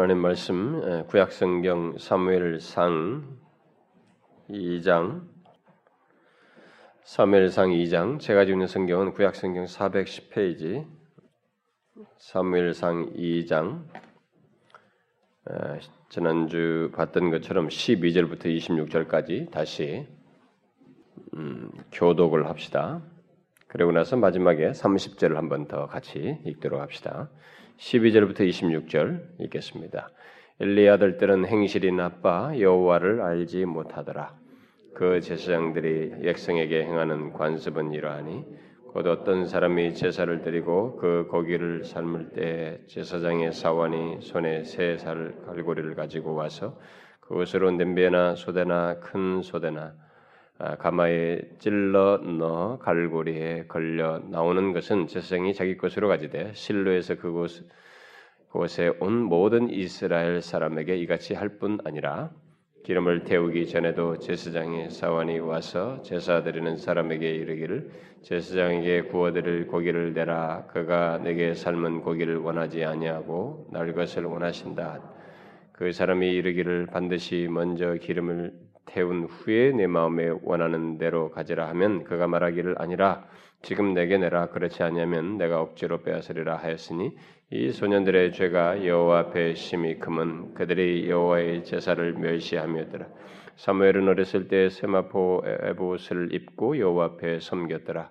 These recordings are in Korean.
하나님 말씀 구약성경 사무엘상 2장 사무엘상 2장 제가 있는 성경은 구약성경 410페이지 사무엘상 2장 지난주 봤던 것처럼 12절부터 26절까지 다시 음, 교독을 합시다. 그리고 나서 마지막에 30절을 한번 더 같이 읽도록 합시다. 12절부터 26절 읽겠습니다. 엘리 아들 들은 행실이 나빠 여호와를 알지 못하더라. 그 제사장들이 백성에게 행하는 관습은 이러하니 곧 어떤 사람이 제사를 드리고 그 고기를 삶을 때 제사장의 사원이 손에 세살 갈고리를 가지고 와서 그것으로 냄비나 소대나 큰 소대나 아, 가마에 찔러 넣어 갈고리에 걸려 나오는 것은 제사장이 자기 것으로 가지되 실로에서 그곳 곳에 온 모든 이스라엘 사람에게 이같이 할 뿐 아니라 기름을 태우기 전에도 제사장의 사원이 와서 제사 드리는 사람에게 이르기를 제사장에게 구워 드릴 고기를 내라. 그가 내게 삶은 고기를 원하지 아니하고 날 것을 원하신다. 그 사람이 이르기를 반드시 먼저 기름을 태운 후에 내 마음에 원하는 대로 가지라 하면 그가 말하기를 아니라 지금 내게 내라 그렇지 아니하면 내가 억지로 빼앗으리라 하였으니 이 소년들의 죄가 여호와 앞에 심히 금은 그들이 여호와의 제사를 멸시하며더라. 사무엘은 어렸을 때 세마포 에봇을 입고 여호와 앞에 섬겼더라.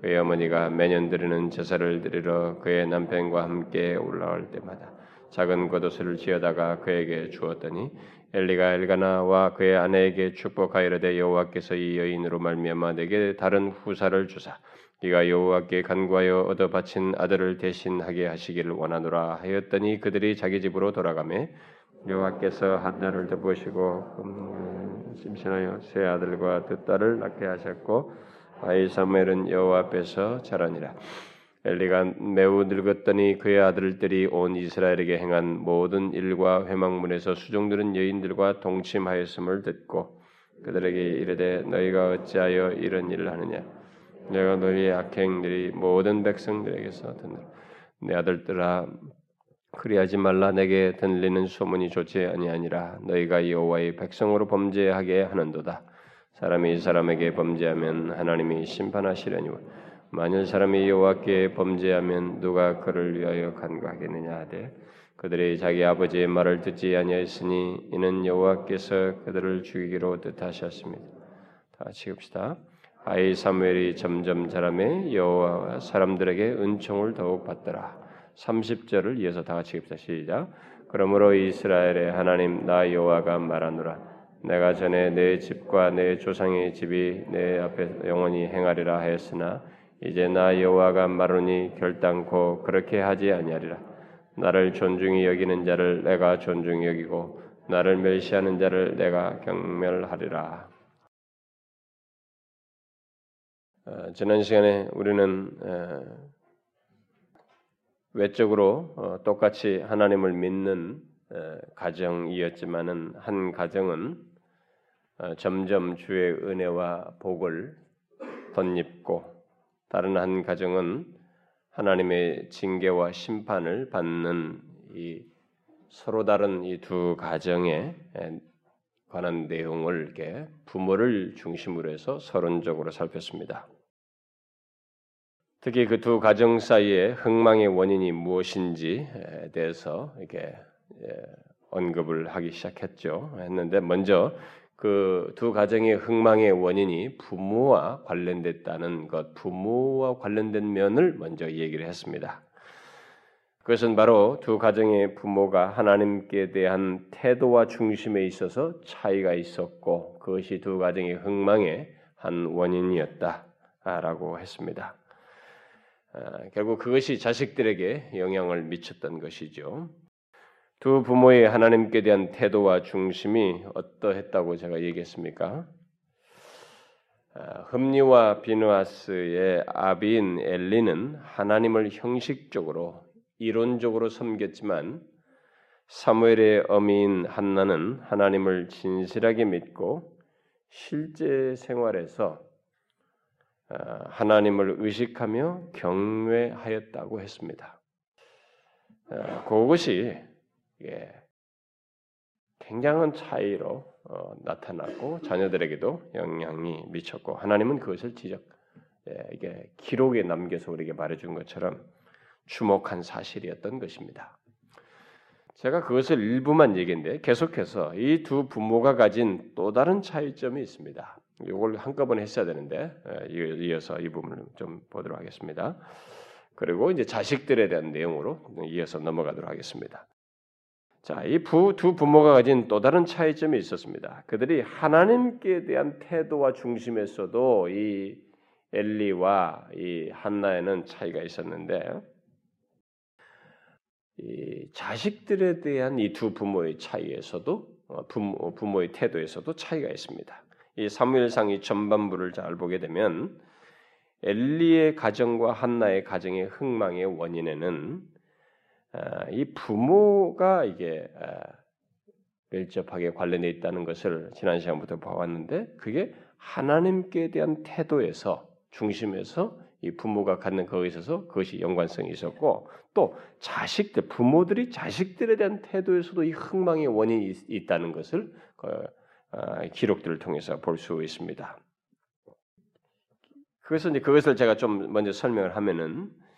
그의 어머니가 매년 드리는 제사를 드리러 그의 남편과 함께 올라올 때마다 작은 겉옷을 지어다가 그에게 주었더니 엘리가 엘가나와 그의 아내에게 축복하이르되 여호와께서 이 여인으로 말미암아 내게 다른 후사를 주사. 네가 여호와께 간구하여 얻어 바친 아들을 대신하게 하시기를 원하노라 하였더니 그들이 자기 집으로 돌아가매 여호와께서 한나를 덮으시고 음, 심신하여 세 아들과 두 딸을 낳게 하셨고 아이 사무엘은 여호와 앞에서 자라니라 엘리가 매우 늙었더니 그의 아들들이 온 이스라엘에게 행한 모든 일과 회망문에서 수종들은 여인들과 동침하였음을 듣고 그들에게 이르되 너희가 어찌하여 이런 일을 하느냐? 내가 너희의 악행들이 모든 백성들에게서 듣는 내 아들들아 그리하지 말라. 내게 들리는 소문이 좋지 아니하니라. 너희가 여호와의 백성으로 범죄하게 하는도다. 사람이 사람에게 범죄하면 하나님이 심판하시려니와 만일 사람이 여호와께 범죄하면 누가 그를 위하여 간구하겠느냐 하되 그들이 자기 아버지의 말을 듣지 아니하였으니 이는 여호와께서 그들을 죽이기로 뜻하셨습니다. 다 같이 읍시다. 아이 사무엘이 점점 자라매 여호와 사람들에게 은총을 더욱 받더라. 30절을 이어서 다 같이 읍시다. 시작. 그러므로 이스라엘의 하나님 나 여호와가 말하노라. 내가 전에 내 집과 내 조상의 집이 내 앞에 영원히 행하리라 하였으나 이제 나 여호와가 말하니 결단코 그렇게 하지 아니하리라. 나를 존중히 여기는 자를 내가 존중히 여기고 나를 멸시하는 자를 내가 경멸하리라. 어, 지난 시간에 우리는 어, 외적으로 어, 똑같이 하나님을 믿는 어, 가정이었지만은 한 가정은 어, 점점 주의 은혜와 복을 덧입고 다른 한 가정은 하나님의 징계와 심판을 받는 이 서로 다른 이 두 가정에 관한 내용을 이렇게 부모를 중심으로 해서 서론적으로 살폈습니다. 특히 그 두 가정 사이의 흥망의 원인이 무엇인지에 대해서 이렇게 언급을 하기 시작했죠. 했는데 먼저 그 두 가정의 흥망의 원인이 부모와 관련됐다는 것, 부모와 관련된 면을 먼저 얘기를 했습니다. 그것은 바로 두 가정의 부모가 하나님께 대한 태도와 중심에 있어서 차이가 있었고 그것이 두 가정의 흥망의 한 원인이었다라고 했습니다. 아, 결국 그것이 자식들에게 영향을 미쳤던 것이죠. 두 부모의 하나님께 대한 태도와 중심이 어떠했다고 제가 얘기했습니까? 아, 흠리와 비누아스의 아비인 엘리는 하나님을 형식적으로 이론적으로 섬겼지만 사무엘의 어미인 한나는 하나님을 진실하게 믿고 실제 생활에서 아, 하나님을 의식하며 경외하였다고 했습니다. 아, 그것이 예, 굉장한 차이로 어, 나타났고 자녀들에게도 영향이 미쳤고 하나님은 그것을 지적 예, 이게 기록에 남겨서 우리에게 말해준 것처럼 주목한 사실이었던 것입니다. 제가 그것을 일부만 얘기인데 계속해서 이 두 부모가 가진 또 다른 차이점이 있습니다. 이걸 한꺼번에 했어야 되는데 예, 이어서 이 부분을 좀 보도록 하겠습니다. 그리고 이제 자식들에 대한 내용으로 이어서 넘어가도록 하겠습니다. 자, 이두 부모가 가진 또 다른 차이점이 있었습니다. 그들이 하나님께 대한 태도와 중심에서도 이 엘리와 이 한나에는 차이가 있었는데 이 자식들에 대한 이 두 부모의 차이에서도 어, 부모, 부모의 태도에서도 차이가 있습니다. 이 사무엘상 이 전반부를 잘 보게 되면 엘리의 가정과 한나의 가정의 흥망의 원인에는 아, 이 부모가 이게 아, 밀접하게 관련돼 있다는 것을 지난 시간부터 봐왔는데 그게 하나님께 대한 태도에서 중심에서 이 부모가 갖는 거기에 있어서 그것이 연관성이 있었고 또 자식들 부모들이 자식들에 대한 태도에서도 이 흥망의 원인이 있다는 것을 그, 아, 기록들을 통해서 볼 수 있습니다. 그래서 이제 그것을 제가 좀 먼저 설명을 하면은 어,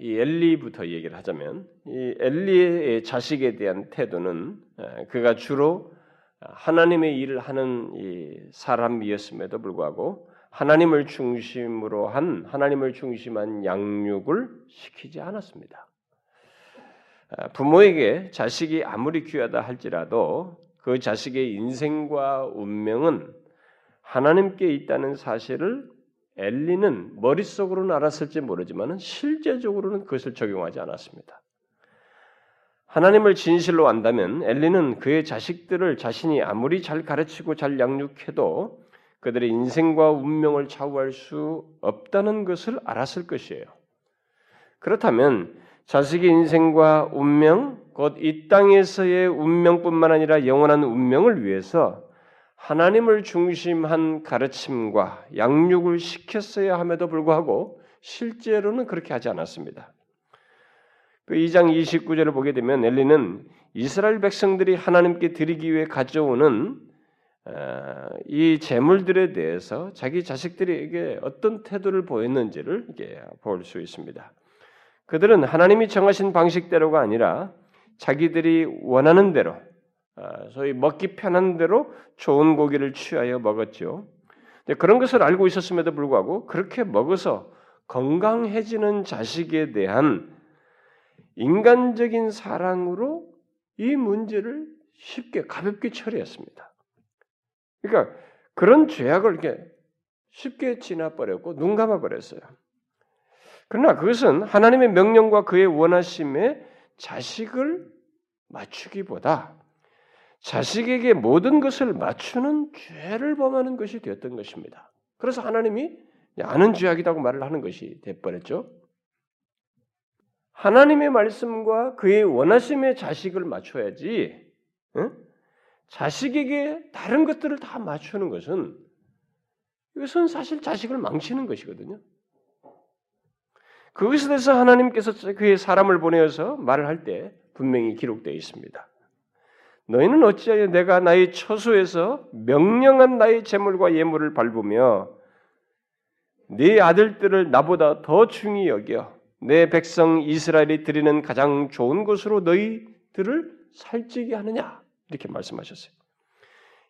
이 엘리부터 얘기를 하자면 이 엘리의 자식에 대한 태도는 어, 그가 주로 하나님의 일을 하는 이 사람이었음에도 불구하고 하나님을 중심으로 한 하나님을 중심한 양육을 시키지 않았습니다. 어, 부모에게 자식이 아무리 귀하다 할지라도 그 자식의 인생과 운명은 하나님께 있다는 사실을 엘리는 머릿속으로는 알았을지 모르지만 실제적으로는 그것을 적용하지 않았습니다. 하나님을 진실로 안다면 엘리는 그의 자식들을 자신이 아무리 잘 가르치고 잘 양육해도 그들의 인생과 운명을 좌우할 수 없다는 것을 알았을 것이에요. 그렇다면 자식의 인생과 운명, 곧 이 땅에서의 운명뿐만 아니라 영원한 운명을 위해서 하나님을 중심한 가르침과 양육을 시켰어야 함에도 불구하고 실제로는 그렇게 하지 않았습니다. 그 2장 29절을 보게 되면 엘리는 이스라엘 백성들이 하나님께 드리기 위해 가져오는 어, 이 재물들에 대해서 자기 자식들에게 어떤 태도를 보였는지를 볼 수 있습니다. 그들은 하나님이 정하신 방식대로가 아니라 자기들이 원하는 대로 아, 소위 먹기 편한 대로 좋은 고기를 취하여 먹었죠. 그런 것을 알고 있었음에도 불구하고 그렇게 먹어서 건강해지는 자식에 대한 인간적인 사랑으로 이 문제를 쉽게 가볍게 처리했습니다. 그러니까 그런 죄악을 이렇게 쉽게 지나버렸고 눈 감아버렸어요. 그러나 그것은 하나님의 명령과 그의 원하심에 자식을 맞추기보다 자식에게 모든 것을 맞추는 죄를 범하는 것이 되었던 것입니다. 그래서 하나님이 아는 죄악이라고 말을 하는 것이 되버렸죠. 하나님의 말씀과 그의 원하심의 자식을 맞춰야지 응? 자식에게 다른 것들을 다 맞추는 것은 이것은 사실 자식을 망치는 것이거든요. 그것에 대해서 하나님께서 그의 사람을 보내어서 말을 할 때 분명히 기록되어 있습니다. 너희는 어찌하여 내가 나의 처소에서 명령한 나의 재물과 예물을 밟으며 네 아들들을 나보다 더 중히 여겨 내 백성 이스라엘이 드리는 가장 좋은 것으로 너희들을 살찌게 하느냐 이렇게 말씀하셨어요.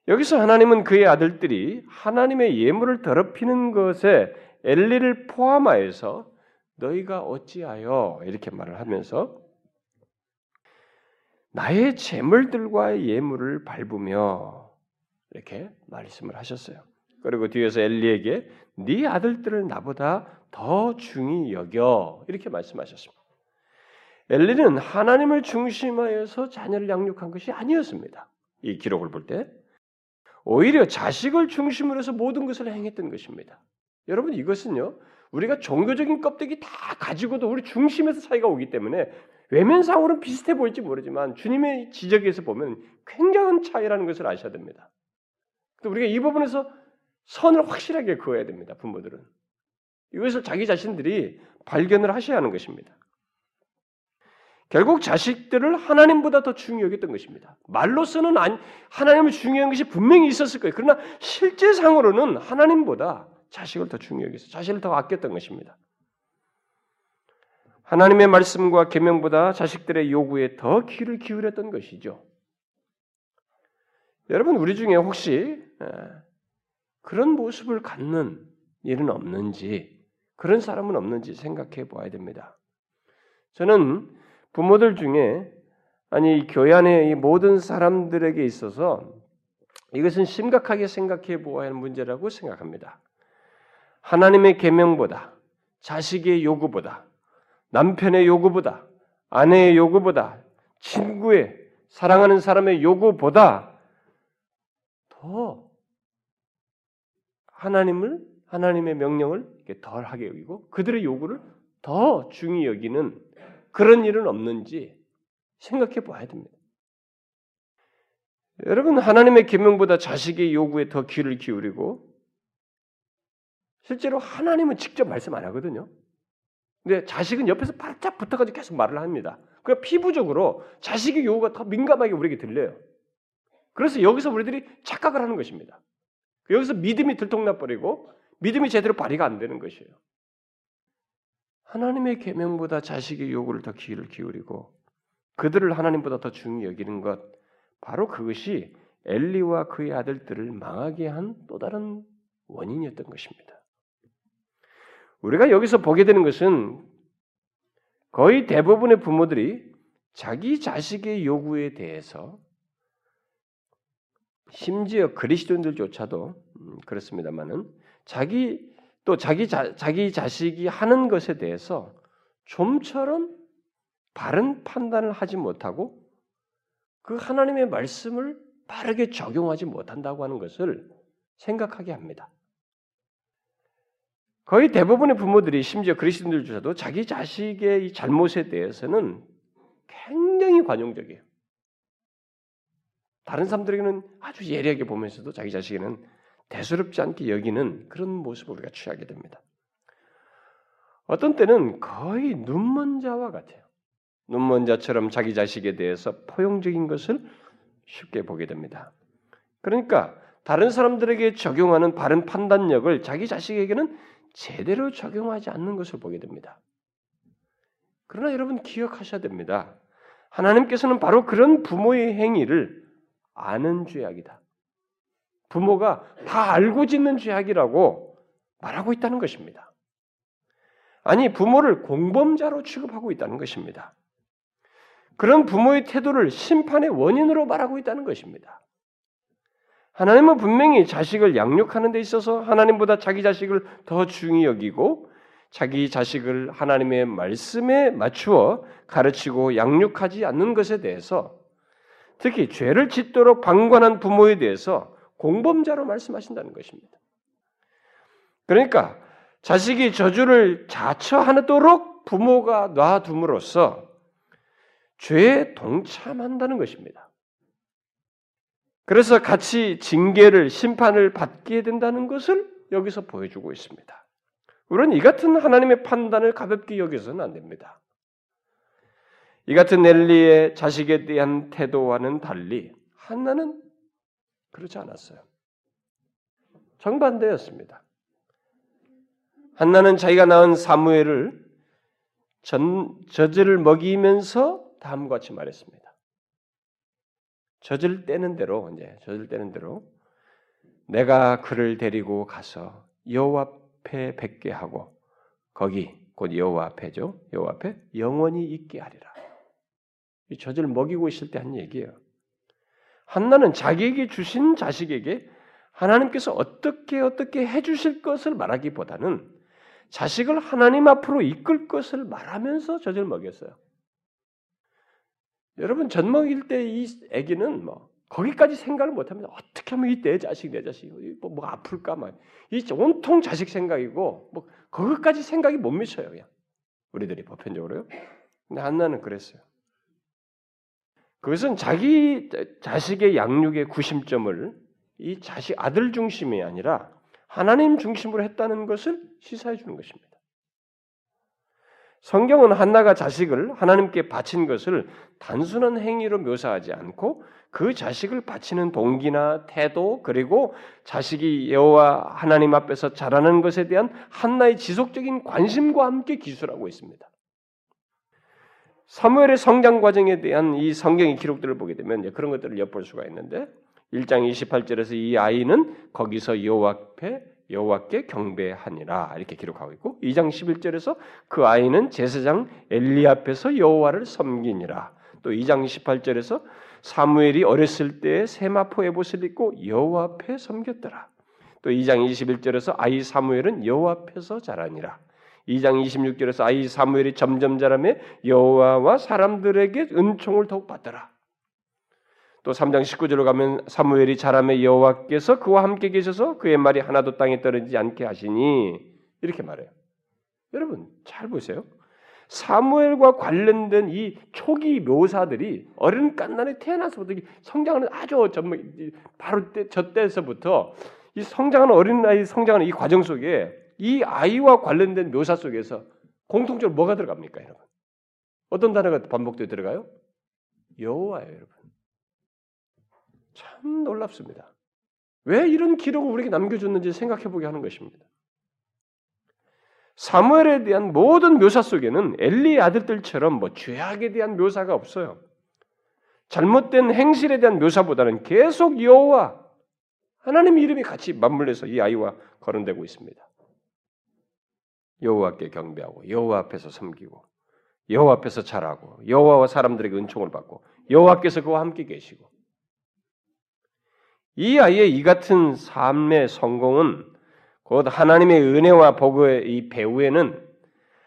여기서 하나님은 그의 아들들이 하나님의 예물을 더럽히는 것에 엘리를 포함하여서 너희가 어찌하여 이렇게 말을 하면서 나의 재물들과 예물을 밟으며 이렇게 말씀을 하셨어요. 그리고 뒤에서 엘리에게 네 아들들을 나보다 더 중히 여겨 이렇게 말씀하셨습니다. 엘리는 하나님을 중심하여서 자녀를 양육한 것이 아니었습니다. 이 기록을 볼 때 오히려 자식을 중심으로 해서 모든 것을 행했던 것입니다. 여러분 이것은요 우리가 종교적인 껍데기 다 가지고도 우리 중심에서 차이가 오기 때문에 외면상으로는 비슷해 보일지 모르지만 주님의 지적에서 보면 굉장한 차이라는 것을 아셔야 됩니다. 우리가 이 부분에서 선을 확실하게 그어야 됩니다. 부모들은 이것을 자기 자신들이 발견을 하셔야 하는 것입니다. 결국 자식들을 하나님보다 더 중요히 여겼던 것입니다. 말로서는 하나님을 중요한 것이 분명히 있었을 거예요. 그러나 실제상으로는 하나님보다 자식을 더 중요히 여겼어요. 자식을 더 아꼈던 것입니다. 하나님의 말씀과 계명보다 자식들의 요구에 더 귀를 기울였던 것이죠. 여러분 우리 중에 혹시 그런 모습을 갖는 일은 없는지 그런 사람은 없는지 생각해 보아야 됩니다. 저는 부모들 중에 아니 교회 안에 이 모든 사람들에게 있어서 이것은 심각하게 생각해 보아야 하는 문제라고 생각합니다. 하나님의 계명보다 자식의 요구보다 남편의 요구보다 아내의 요구보다 친구의 사랑하는 사람의 요구보다 더 하나님을 하나님의 명령을 덜하게 여기고 그들의 요구를 더 중히 여기는 그런 일은 없는지 생각해 봐야 됩니다. 여러분 하나님의 계명보다 자식의 요구에 더 귀를 기울이고 실제로 하나님은 직접 말씀 안 하거든요. 근데 자식은 옆에서 바짝 붙어가지고 계속 말을 합니다. 그 피부적으로 자식의 요구가 더 민감하게 우리에게 들려요. 그래서 여기서 우리들이 착각을 하는 것입니다. 여기서 믿음이 들통나버리고 믿음이 제대로 발휘가 안 되는 것이에요. 하나님의 계명보다 자식의 요구를 더 귀를 기울이고 그들을 하나님보다 더 중히 여기는 것 바로 그것이 엘리와 그의 아들들을 망하게 한 또 다른 원인이었던 것입니다. 우리가 여기서 보게 되는 것은 거의 대부분의 부모들이 자기 자식의 요구에 대해서 심지어 그리스도인들조차도 음, 그렇습니다만은 자기 또 자기 자, 자기 자식이 하는 것에 대해서 좀처럼 바른 판단을 하지 못하고 그 하나님의 말씀을 바르게 적용하지 못한다고 하는 것을 생각하게 합니다. 거의 대부분의 부모들이 심지어 그리스도인들조차도 자기 자식의 이 잘못에 대해서는 굉장히 관용적이에요. 다른 사람들에게는 아주 예리하게 보면서도 자기 자식에는 대수롭지 않게 여기는 그런 모습을 우리가 취하게 됩니다. 어떤 때는 거의 눈먼 자와 같아요. 눈먼 자처럼 자기 자식에 대해서 포용적인 것을 쉽게 보게 됩니다. 그러니까 다른 사람들에게 적용하는 바른 판단력을 자기 자식에게는 제대로 적용하지 않는 것을 보게 됩니다. 그러나 여러분 기억하셔야 됩니다. 하나님께서는 바로 그런 부모의 행위를 아는 죄악이다. 부모가 다 알고 짓는 죄악이라고 말하고 있다는 것입니다. 아니, 부모를 공범자로 취급하고 있다는 것입니다. 그런 부모의 태도를 심판의 원인으로 말하고 있다는 것입니다. 하나님은 분명히 자식을 양육하는 데 있어서 하나님보다 자기 자식을 더 중히 여기고 자기 자식을 하나님의 말씀에 맞추어 가르치고 양육하지 않는 것에 대해서 특히 죄를 짓도록 방관한 부모에 대해서 공범자로 말씀하신다는 것입니다. 그러니까 자식이 저주를 자처하도록 부모가 놔둠으로써 죄에 동참한다는 것입니다. 그래서 같이 징계를 심판을 받게 된다는 것을 여기서 보여주고 있습니다. 우리는 이 같은 하나님의 판단을 가볍게 여기서는 안 됩니다. 이 같은 엘리의 자식에 대한 태도와는 달리 한나는 그렇지 않았어요. 정반대였습니다. 한나는 자기가 낳은 사무엘을 전, 저주를 먹이면서 다음과 같이 말했습니다. 젖을 떼는 대로 이제 젖을 떼는 대로 내가 그를 데리고 가서 여호와 앞에 뵙게 하고 거기 곧 여호와 앞에죠. 여호와 앞에 영원히 있게 하리라. 이 젖을 먹이고 있을 때 한 얘기예요. 한나는 자기에게 주신 자식에게 하나님께서 어떻게 어떻게 해 주실 것을 말하기보다는 자식을 하나님 앞으로 이끌 것을 말하면서 젖을 먹였어요. 여러분 젖 먹일 때 이 아기는 뭐 거기까지 생각을 못하면 어떻게 하면 이 내 자식 내 자식 뭐, 뭐 아플까 막이 온통 자식 생각이고 뭐 거기까지 생각이 못 미쳐요 그냥 우리들이 보편적으로요. 근데 한나는 그랬어요. 그것은 자기 자식의 양육의 구심점을 이 자식 아들 중심이 아니라 하나님 중심으로 했다는 것을 시사해 주는 것입니다. 성경은 한나가 자식을 하나님께 바친 것을 단순한 행위로 묘사하지 않고 그 자식을 바치는 동기나 태도 그리고 자식이 여호와 하나님 앞에서 자라는 것에 대한 한나의 지속적인 관심과 함께 기술하고 있습니다. 사무엘의 성장 과정에 대한 이 성경의 기록들을 보게 되면 그런 것들을 엿볼 수가 있는데 1장 28절에서 이 아이는 거기서 여호와 앞에 여호와께 경배하니라 이렇게 기록하고 있고 2장 11절에서 그 아이는 제사장 엘리 앞에서 여호와를 섬기니라 또 2장 18절에서 사무엘이 어렸을 때 세마포 에봇을 입고 여호와 앞에 섬겼더라. 또 2장 21절에서 아이 사무엘은 여호와 앞에서 자라니라. 2장 26절에서 아이 사무엘이 점점 자라며 여호와와 사람들에게 은총을 더욱 받더라. 또 3장 19절로 가면 사무엘이 자라며 여호와께서 그와 함께 계셔서 그의 말이 하나도 땅에 떨어지지 않게 하시니 이렇게 말해요. 여러분 잘 보세요. 사무엘과 관련된 이 초기 묘사들이 어린 깐난에 태어나서부터 성장하는 아주 전부 바로 때, 저 때에서부터 이 성장하는 어린 아이 성장하는 이 과정 속에 이 아이와 관련된 묘사 속에서 공통적으로 뭐가 들어갑니까, 여러분? 어떤 단어가 반복되어 들어가요? 여호와예요, 여러분. 참 놀랍습니다. 왜 이런 기록을 우리에게 남겨줬는지 생각해 보게 하는 것입니다. 사무엘에 대한 모든 묘사 속에는 엘리의 아들들처럼 뭐 죄악에 대한 묘사가 없어요. 잘못된 행실에 대한 묘사보다는 계속 여호와 하나님 이름이 같이 맞물려서 이 아이와 거론되고 있습니다. 여호와께 경배하고 여호와 앞에서 섬기고 여호와 앞에서 잘하고 여호와와 사람들에게 은총을 받고 여호와께서 그와 함께 계시고 이 아이의 이 같은 삶의 성공은 곧 하나님의 은혜와 복의 이 배후에는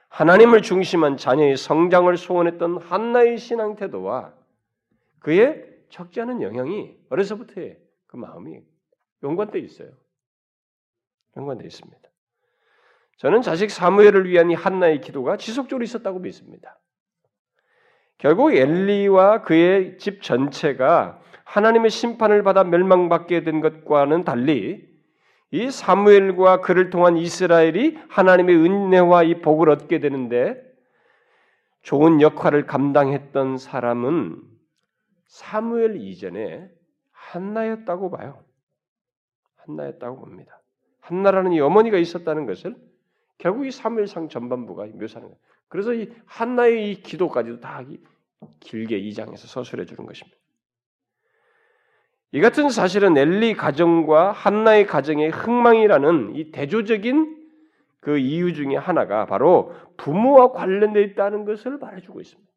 하나님을 중심한 자녀의 성장을 소원했던 한나의 신앙 태도와 그의 적지 않은 영향이 어려서부터의 그 마음이 연관되어 있어요. 연관되어 있습니다. 저는 자식 사무엘을 위한 이 한나의 기도가 지속적으로 있었다고 믿습니다. 결국 엘리와 그의 집 전체가 하나님의 심판을 받아 멸망받게 된 것과는 달리 이 사무엘과 그를 통한 이스라엘이 하나님의 은혜와 이 복을 얻게 되는데 좋은 역할을 감당했던 사람은 사무엘 이전에 한나였다고 봐요. 한나였다고 봅니다. 한나라는 이 어머니가 있었다는 것을 결국 이 사무엘상 전반부가 묘사하는 거예요. 그래서 이 한나의 이 기도까지도 다 길게 이 장에서 서술해 주는 것입니다. 이 같은 사실은 엘리 가정과 한나의 가정의 흥망이라는 이 대조적인 그 이유 중에 하나가 바로 부모와 관련되어 있다는 것을 말해주고 있습니다.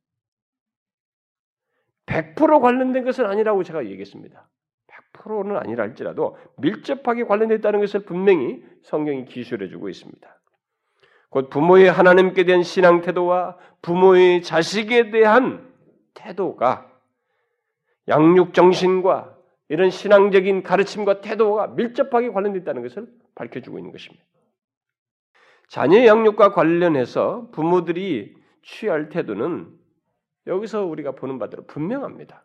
100% 관련된 것은 아니라고 제가 얘기했습니다. 100%는 아니라 할지라도 밀접하게 관련되어 있다는 것을 분명히 성경이 기술해주고 있습니다. 곧 부모의 하나님께 대한 신앙 태도와 부모의 자식에 대한 태도가 양육 정신과 이런 신앙적인 가르침과 태도가 밀접하게 관련되어 있다는 것을 밝혀주고 있는 것입니다. 자녀 양육과 관련해서 부모들이 취할 태도는 여기서 우리가 보는 바대로 분명합니다.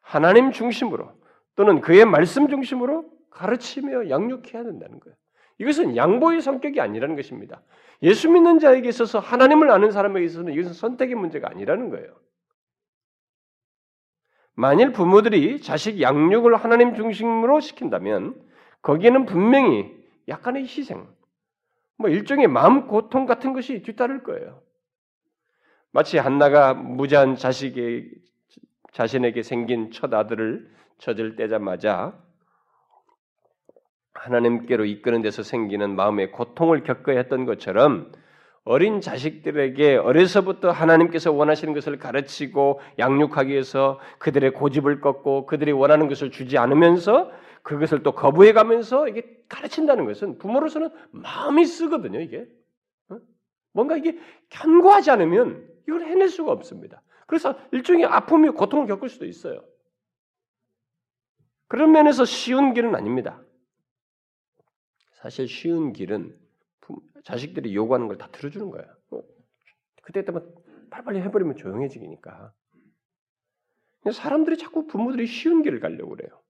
하나님 중심으로 또는 그의 말씀 중심으로 가르치며 양육해야 된다는 거예요. 이것은 양보의 성격이 아니라는 것입니다. 예수 믿는 자에게 있어서 하나님을 아는 사람에게 있어서는 이것은 선택의 문제가 아니라는 거예요. 만일 부모들이 자식 양육을 하나님 중심으로 시킨다면 거기에는 분명히 약간의 희생, 뭐 일종의 마음 고통 같은 것이 뒤따를 거예요. 마치 한나가 무자한 자식의 자신에게 생긴 첫 아들을 젖을 떼자마자 하나님께로 이끄는 데서 생기는 마음의 고통을 겪어야 했던 것처럼 어린 자식들에게 어려서부터 하나님께서 원하시는 것을 가르치고 양육하기 위해서 그들의 고집을 꺾고 그들이 원하는 것을 주지 않으면서 그것을 또 거부해 가면서 이게 가르친다는 것은 부모로서는 마음이 쓰거든요, 이게. 어? 뭔가 이게 견고하지 않으면 이걸 해낼 수가 없습니다. 그래서 일종의 아픔이 고통을 겪을 수도 있어요. 그런 면에서 쉬운 길은 아닙니다. 사실 쉬운 길은 자식들이 요구하는 걸 다 들어주는 거야. 어? 그때 때만 빨리빨리 해버리면 조용해지니까. 사람들이 자꾸 부모들이 쉬운 길을 가려고 그래요.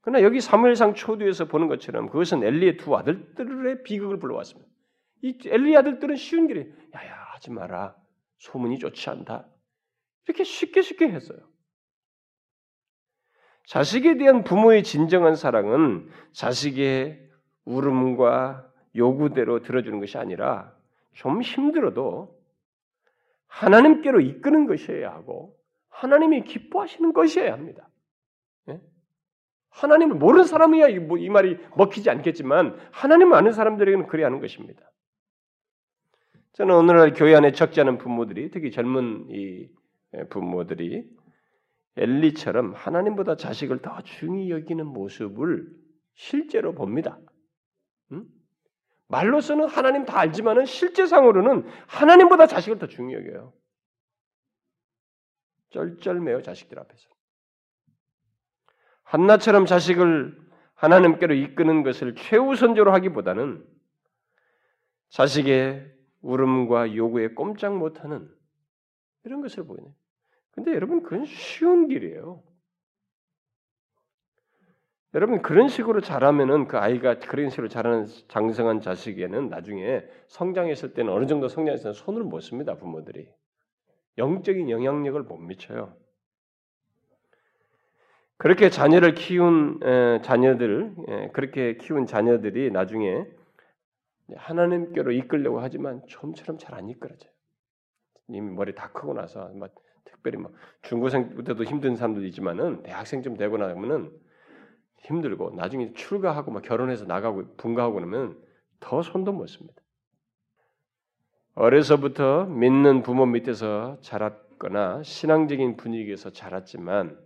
그러나 여기 사무엘상 초두에서 보는 것처럼 그것은 엘리의 두 아들들의 비극을 불러왔습니다. 이 엘리 아들들은 쉬운 길에 야야 하지 마라. 소문이 좋지 않다. 이렇게 쉽게 쉽게 했어요. 자식에 대한 부모의 진정한 사랑은 자식의 울음과 요구대로 들어주는 것이 아니라 좀 힘들어도 하나님께로 이끄는 것이어야 하고 하나님이 기뻐하시는 것이어야 합니다. 예? 하나님을 모르는 사람이야 이, 뭐, 이 말이 먹히지 않겠지만 하나님을 아는 사람들에게는 그래야 하는 것입니다. 저는 오늘날 교회 안에 적지 않은 부모들이 특히 젊은 이 부모들이 엘리처럼 하나님보다 자식을 더 중히 여기는 모습을 실제로 봅니다. 응? 말로서는 하나님 다 알지만은 실제상으로는 하나님보다 자식을 더 중히 여겨요. 쩔쩔매요 자식들 앞에서. 한나처럼 자식을 하나님께로 이끄는 것을 최우선적으로 하기보다는 자식의 울음과 요구에 꼼짝 못하는 이런 것을 보이네. 근데 여러분 그건 쉬운 길이에요. 여러분 그런 식으로 자라면은 그 아이가 그런 식으로 자라는 장성한 자식에는 나중에 성장했을 때는 어느 정도 성장했을 때는 손을 못 씁니다 부모들이 영적인 영향력을 못 미쳐요. 그렇게 자녀를 키운 에, 자녀들 에, 그렇게 키운 자녀들이 나중에 하나님께로 이끌려고 하지만 좀처럼 잘 안 이끌어져요. 이미 머리 다 크고 나서 막 특별히 막 중고생 때도 힘든 사람도 있지만은 대학생쯤 되고 나면은 힘들고 나중에 출가하고 막 결혼해서 나가고 분가하고 그러면 더 손도 못 씁니다. 어려서부터 믿는 부모 밑에서 자랐거나 신앙적인 분위기에서 자랐지만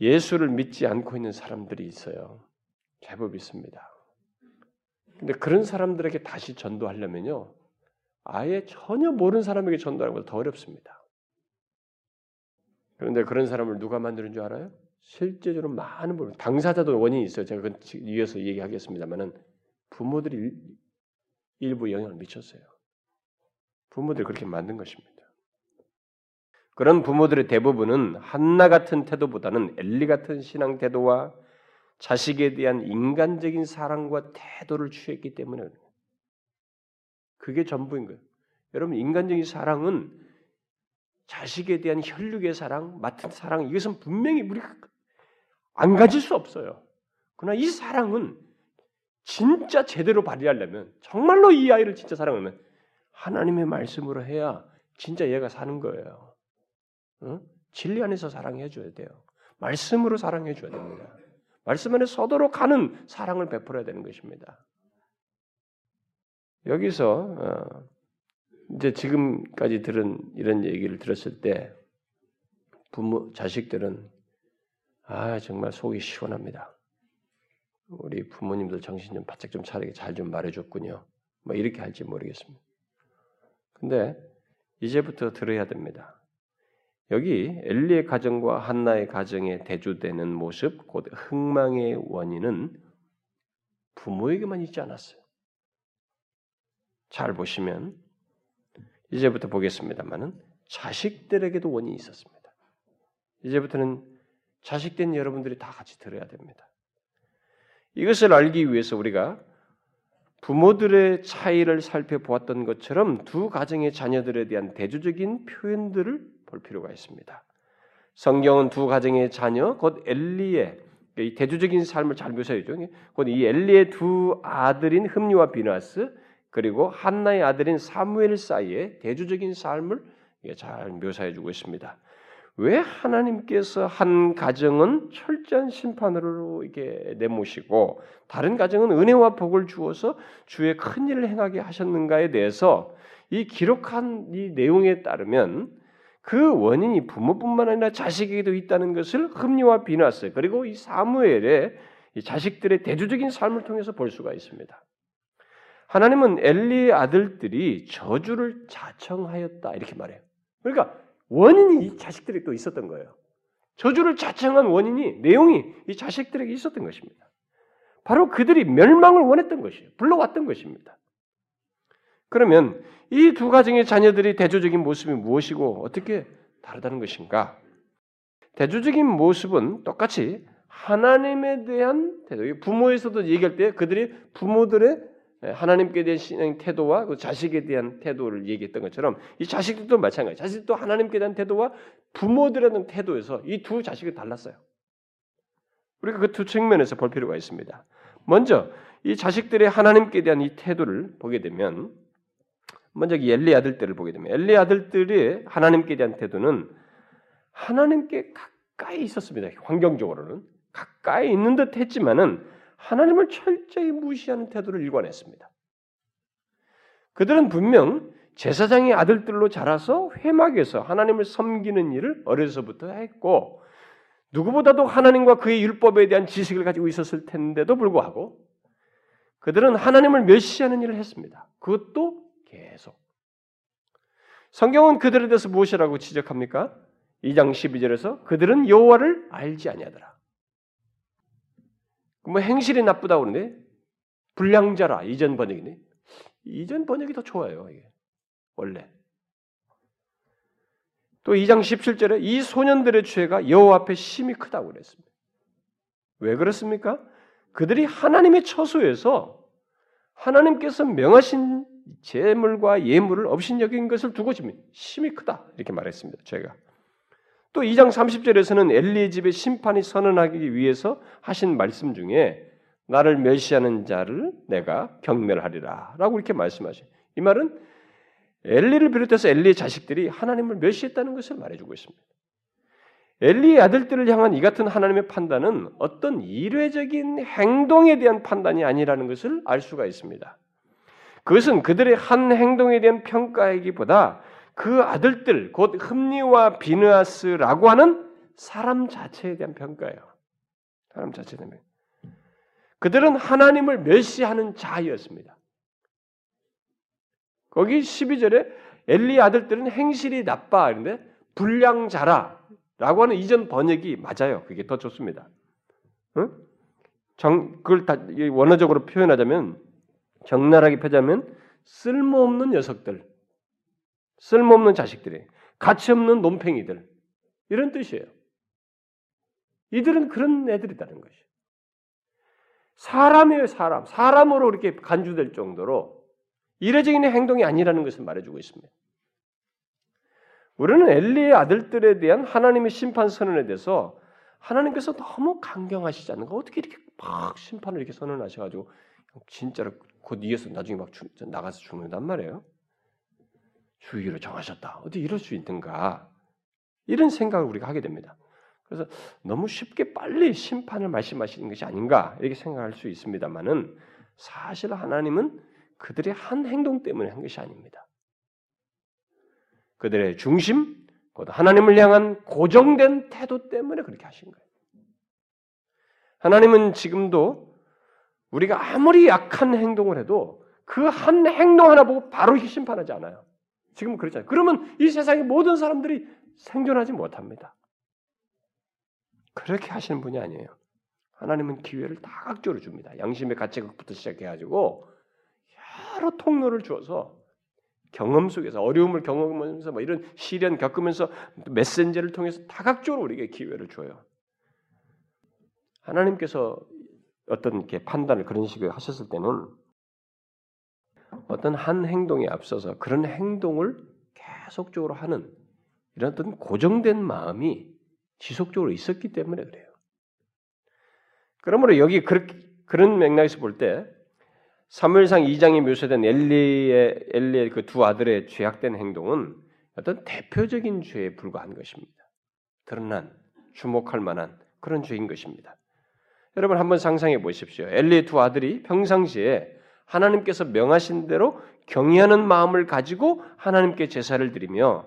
예수를 믿지 않고 있는 사람들이 있어요. 제법 있습니다. 근데 그런 사람들에게 다시 전도하려면요. 아예 전혀 모르는 사람에게 전도하는 것보다 더 어렵습니다. 그런데 그런 사람을 누가 만드는 줄 알아요? 실제적으로 많은 부분, 당사자도 원인이 있어요. 제가 그 이어서 얘기하겠습니다만은 부모들이 일부 영향을 미쳤어요. 부모들이 그렇게 만든 것입니다. 그런 부모들의 대부분은 한나 같은 태도보다는 엘리 같은 신앙 태도와 자식에 대한 인간적인 사랑과 태도를 취했기 때문에 그게 전부인 거예요. 여러분 인간적인 사랑은 자식에 대한 혈육의 사랑, 맡은 사랑 이것은 분명히 우리가 안 가질 수 없어요. 그러나 이 사랑은 진짜 제대로 발휘하려면 정말로 이 아이를 진짜 사랑하면 하나님의 말씀으로 해야 진짜 얘가 사는 거예요. 응? 진리 안에서 사랑해 줘야 돼요. 말씀으로 사랑해 줘야 됩니다. 말씀 안에 서도록 하는 사랑을 베풀어야 되는 것입니다. 여기서 어, 이제 지금까지 들은 이런 얘기를 들었을 때 부모 자식들은 아 정말 속이 시원합니다. 우리 부모님들 정신 좀 바짝 좀 차리게 잘 좀 말해줬군요. 뭐 이렇게 할지 모르겠습니다. 근데 이제부터 들어야 됩니다. 여기 엘리의 가정과 한나의 가정에 대조되는 모습, 곧 흥망의 원인은 부모에게만 있지 않았어요. 잘 보시면 이제부터 보겠습니다만은 자식들에게도 원인이 있었습니다. 이제부터는 자식된 여러분들이 다 같이 들어야 됩니다. 이것을 알기 위해서 우리가 부모들의 차이를 살펴보았던 것처럼 두 가정의 자녀들에 대한 대조적인 표현들을 볼 필요가 있습니다. 성경은 두 가정의 자녀, 곧 엘리의 이 대조적인 삶을 잘 묘사해죠. 곧 이 엘리의 두 아들인 흠리와 비나스 그리고 한나의 아들인 사무엘 사이의 대조적인 삶을 잘 묘사해주고 있습니다. 왜 하나님께서 한 가정은 철저한 심판으로 이게 내모시고 다른 가정은 은혜와 복을 주어서 주의 큰 일을 행하게 하셨는가에 대해서 이 기록한 이 내용에 따르면 그 원인이 부모뿐만 아니라 자식에게도 있다는 것을 흠리와 비나스 그리고 이 사무엘의 이 자식들의 대조적인 삶을 통해서 볼 수가 있습니다. 하나님은 엘리의 아들들이 저주를 자청하였다 이렇게 말해요. 그러니까 원인이 이 자식들이 또 있었던 거예요. 저주를 자청한 원인이 내용이 이 자식들에게 있었던 것입니다. 바로 그들이 멸망을 원했던 것이에요. 불러왔던 것입니다. 그러면 이 두 가정의 자녀들이 대조적인 모습이 무엇이고 어떻게 다르다는 것인가? 대조적인 모습은 똑같이 하나님에 대한 태도. 부모에서도 얘기할 때 그들이 부모들의 하나님께 대한 태도와 그 자식에 대한 태도를 얘기했던 것처럼 이 자식들도 마찬가지. 자식도 하나님께 대한 태도와 부모들에 대한 태도에서 이 두 자식이 달랐어요. 우리가 그 두 측면에서 볼 필요가 있습니다. 먼저 이 자식들의 하나님께 대한 이 태도를 보게 되면 먼저 이 엘리 아들들을 보게 되면 엘리 아들들의 하나님께 대한 태도는 하나님께 가까이 있었습니다. 환경적으로는 가까이 있는 듯 했지만은 하나님을 철저히 무시하는 태도를 일관했습니다. 그들은 분명 제사장의 아들들로 자라서 회막에서 하나님을 섬기는 일을 어려서부터 했고 누구보다도 하나님과 그의 율법에 대한 지식을 가지고 있었을 텐데도 불구하고 그들은 하나님을 멸시하는 일을 했습니다. 그것도 계속. 성경은 그들에 대해서 무엇이라고 지적합니까? 2장 12절에서 그들은 여호와를 알지 아니하더라. 뭐 행실이 나쁘다고 그러는데 불량자라 이전 번역이네. 이전 번역이 더 좋아요. 이게 원래. 또 2장 17절에 이 소년들의 죄가 여호와 앞에 심히 크다고 그랬습니다. 왜 그렇습니까? 그들이 하나님의 처소에서 하나님께서 명하신 재물과 예물을 업신여긴 것을 두고 지금 심히 크다 이렇게 말했습니다. 제가 또 2장 30절에서는 엘리의 집에 심판이 선언하기 위해서 하신 말씀 중에 나를 멸시하는 자를 내가 경멸하리라라고 이렇게 말씀하셔요. 이 말은 엘리를 비롯해서 엘리의 자식들이 하나님을 멸시했다는 것을 말해주고 있습니다. 엘리의 아들들을 향한 이 같은 하나님의 판단은 어떤 이례적인 행동에 대한 판단이 아니라는 것을 알 수가 있습니다. 그것은 그들의 한 행동에 대한 평가이기보다 그 아들들 곧 흠리와 비느아스라고 하는 사람 자체에 대한 평가예요. 사람 자체에 대한 평가. 그들은 하나님을 멸시하는 자였습니다. 거기 12절에 엘리 아들들은 행실이 나빠 이런데 불량자라라고 하는 이전 번역이 맞아요. 그게 더 좋습니다. 응? 정, 그걸 다 원어적으로 표현하자면 적나라하게 표현하면 쓸모없는 녀석들, 쓸모없는 자식들이 가치 없는 논팽이들 이런 뜻이에요. 이들은 그런 애들이다는 것이에요. 사람이에요, 사람. 사람으로 이렇게 간주될 정도로 이례적인 행동이 아니라는 것을 말해주고 있습니다. 우리는 엘리의 아들들에 대한 하나님의 심판 선언에 대해서 하나님께서 너무 강경하시지 않는가? 어떻게 이렇게 막 심판을 이렇게 선언하셔가지고 진짜로 곧 이어서 나중에 막 죽, 나가서 죽는단 말이에요. 주의로 정하셨다. 어디 이럴 수 있는가? 이런 생각을 우리가 하게 됩니다. 그래서 너무 쉽게 빨리 심판을 말씀하시는 것이 아닌가 이렇게 생각할 수 있습니다만은 사실 하나님은 그들의 한 행동 때문에 한 것이 아닙니다. 그들의 중심, 곧 하나님을 향한 고정된 태도 때문에 그렇게 하신 거예요. 하나님은 지금도 우리가 아무리 약한 행동을 해도 그 한 행동 하나 보고 바로 심판하지 않아요. 지금 그렇잖아요. 그러면 이 세상의 모든 사람들이 생존하지 못합니다. 그렇게 하시는 분이 아니에요. 하나님은 기회를 다각적으로 줍니다. 양심의 가책부터 시작해가지고 여러 통로를 주어서 경험 속에서 어려움을 경험하면서 뭐 이런 시련 겪으면서 메신저를 통해서 다각적으로 우리에게 기회를 줘요. 하나님께서 어떤 이렇게 판단을 그런 식으로 하셨을 때는 어떤 한 행동에 앞서서 그런 행동을 계속적으로 하는 이런 어떤 고정된 마음이 지속적으로 있었기 때문에 그래요. 그러므로 여기 그런 맥락에서 볼 때 사무엘상 2장에 묘사된 엘리의 엘리의 그 두 아들의 죄악된 행동은 어떤 대표적인 죄에 불과한 것입니다. 드러난 주목할 만한 그런 죄인 것입니다. 여러분 한번 상상해 보십시오. 엘리의 두 아들이 평상시에 하나님께서 명하신 대로 경외하는 마음을 가지고 하나님께 제사를 드리며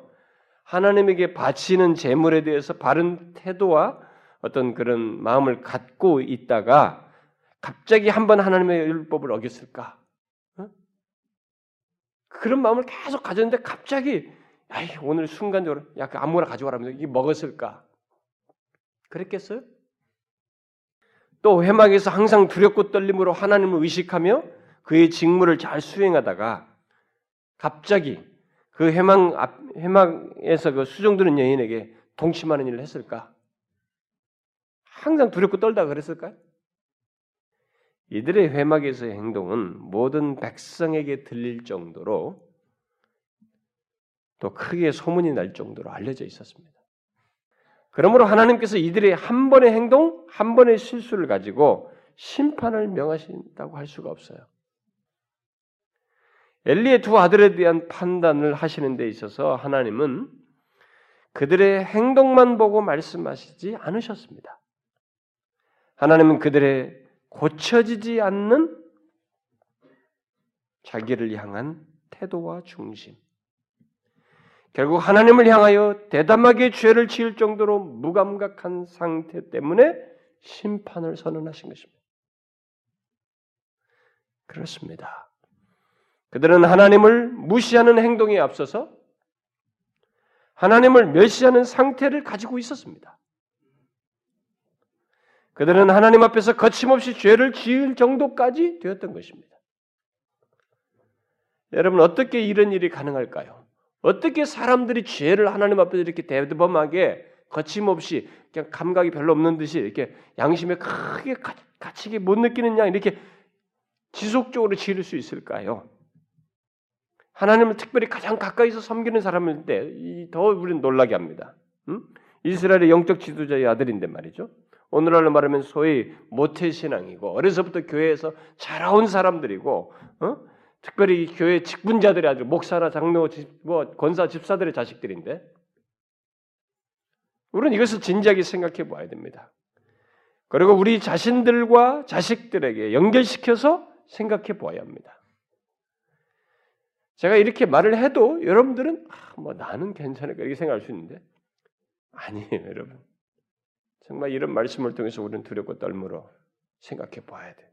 하나님에게 바치는 제물에 대해서 바른 태도와 어떤 그런 마음을 갖고 있다가 갑자기 한번 하나님의 율법을 어겼을까? 어? 그런 마음을 계속 가졌는데 갑자기 아이, 오늘 순간적으로 야, 그 아무거나 가져와라 이게 먹었을까? 그랬겠어요? 또 회막에서 항상 두렵고 떨림으로 하나님을 의식하며 그의 직무를 잘 수행하다가 갑자기 그 해망 앞, 해망에서 그 수종드는 여인에게 동침하는 일을 했을까? 항상 두렵고 떨다가 그랬을까요? 이들의 회막에서의 행동은 모든 백성에게 들릴 정도로 또 크게 소문이 날 정도로 알려져 있었습니다. 그러므로 하나님께서 이들의 한 번의 행동, 한 번의 실수를 가지고 심판을 명하신다고 할 수가 없어요. 엘리의 두 아들에 대한 판단을 하시는 데 있어서 하나님은 그들의 행동만 보고 말씀하시지 않으셨습니다. 하나님은 그들의 고쳐지지 않는 자기를 향한 태도와 중심, 결국 하나님을 향하여 대담하게 죄를 지을 정도로 무감각한 상태 때문에 심판을 선언하신 것입니다. 그렇습니다. 그들은 하나님을 무시하는 행동에 앞서서 하나님을 멸시하는 상태를 가지고 있었습니다. 그들은 하나님 앞에서 거침없이 죄를 지을 정도까지 되었던 것입니다. 여러분 어떻게 이런 일이 가능할까요? 어떻게 사람들이 죄를 하나님 앞에서 이렇게 대범하게 거침없이 그냥 감각이 별로 없는 듯이 이렇게 양심에 크게 갇히게 못 느끼느냐 이렇게 지속적으로 지을 수 있을까요? 하나님을 특별히 가장 가까이서 섬기는 사람일 때더 우리는 놀라게 합니다. 응? 이스라엘의 영적 지도자의 아들인데 말이죠. 오늘날로 말하면 소위 모태 신앙이고 어려서부터 교회에서 자라온 사람들이고 어? 특별히 교회 직분자들이 아주 목사나 장로, 뭐 권사, 집사들의 자식들인데 우리는 이것을 진지하게 생각해 봐야 됩니다. 그리고 우리 자신들과 자식들에게 연결시켜서 생각해 보아야 합니다. 제가 이렇게 말을 해도 여러분들은 아, 뭐 나는 괜찮을까 이렇게 생각할 수 있는데 아니에요, 여러분. 정말 이런 말씀을 통해서 우리는 두렵고 떨므로 생각해 봐야 돼요.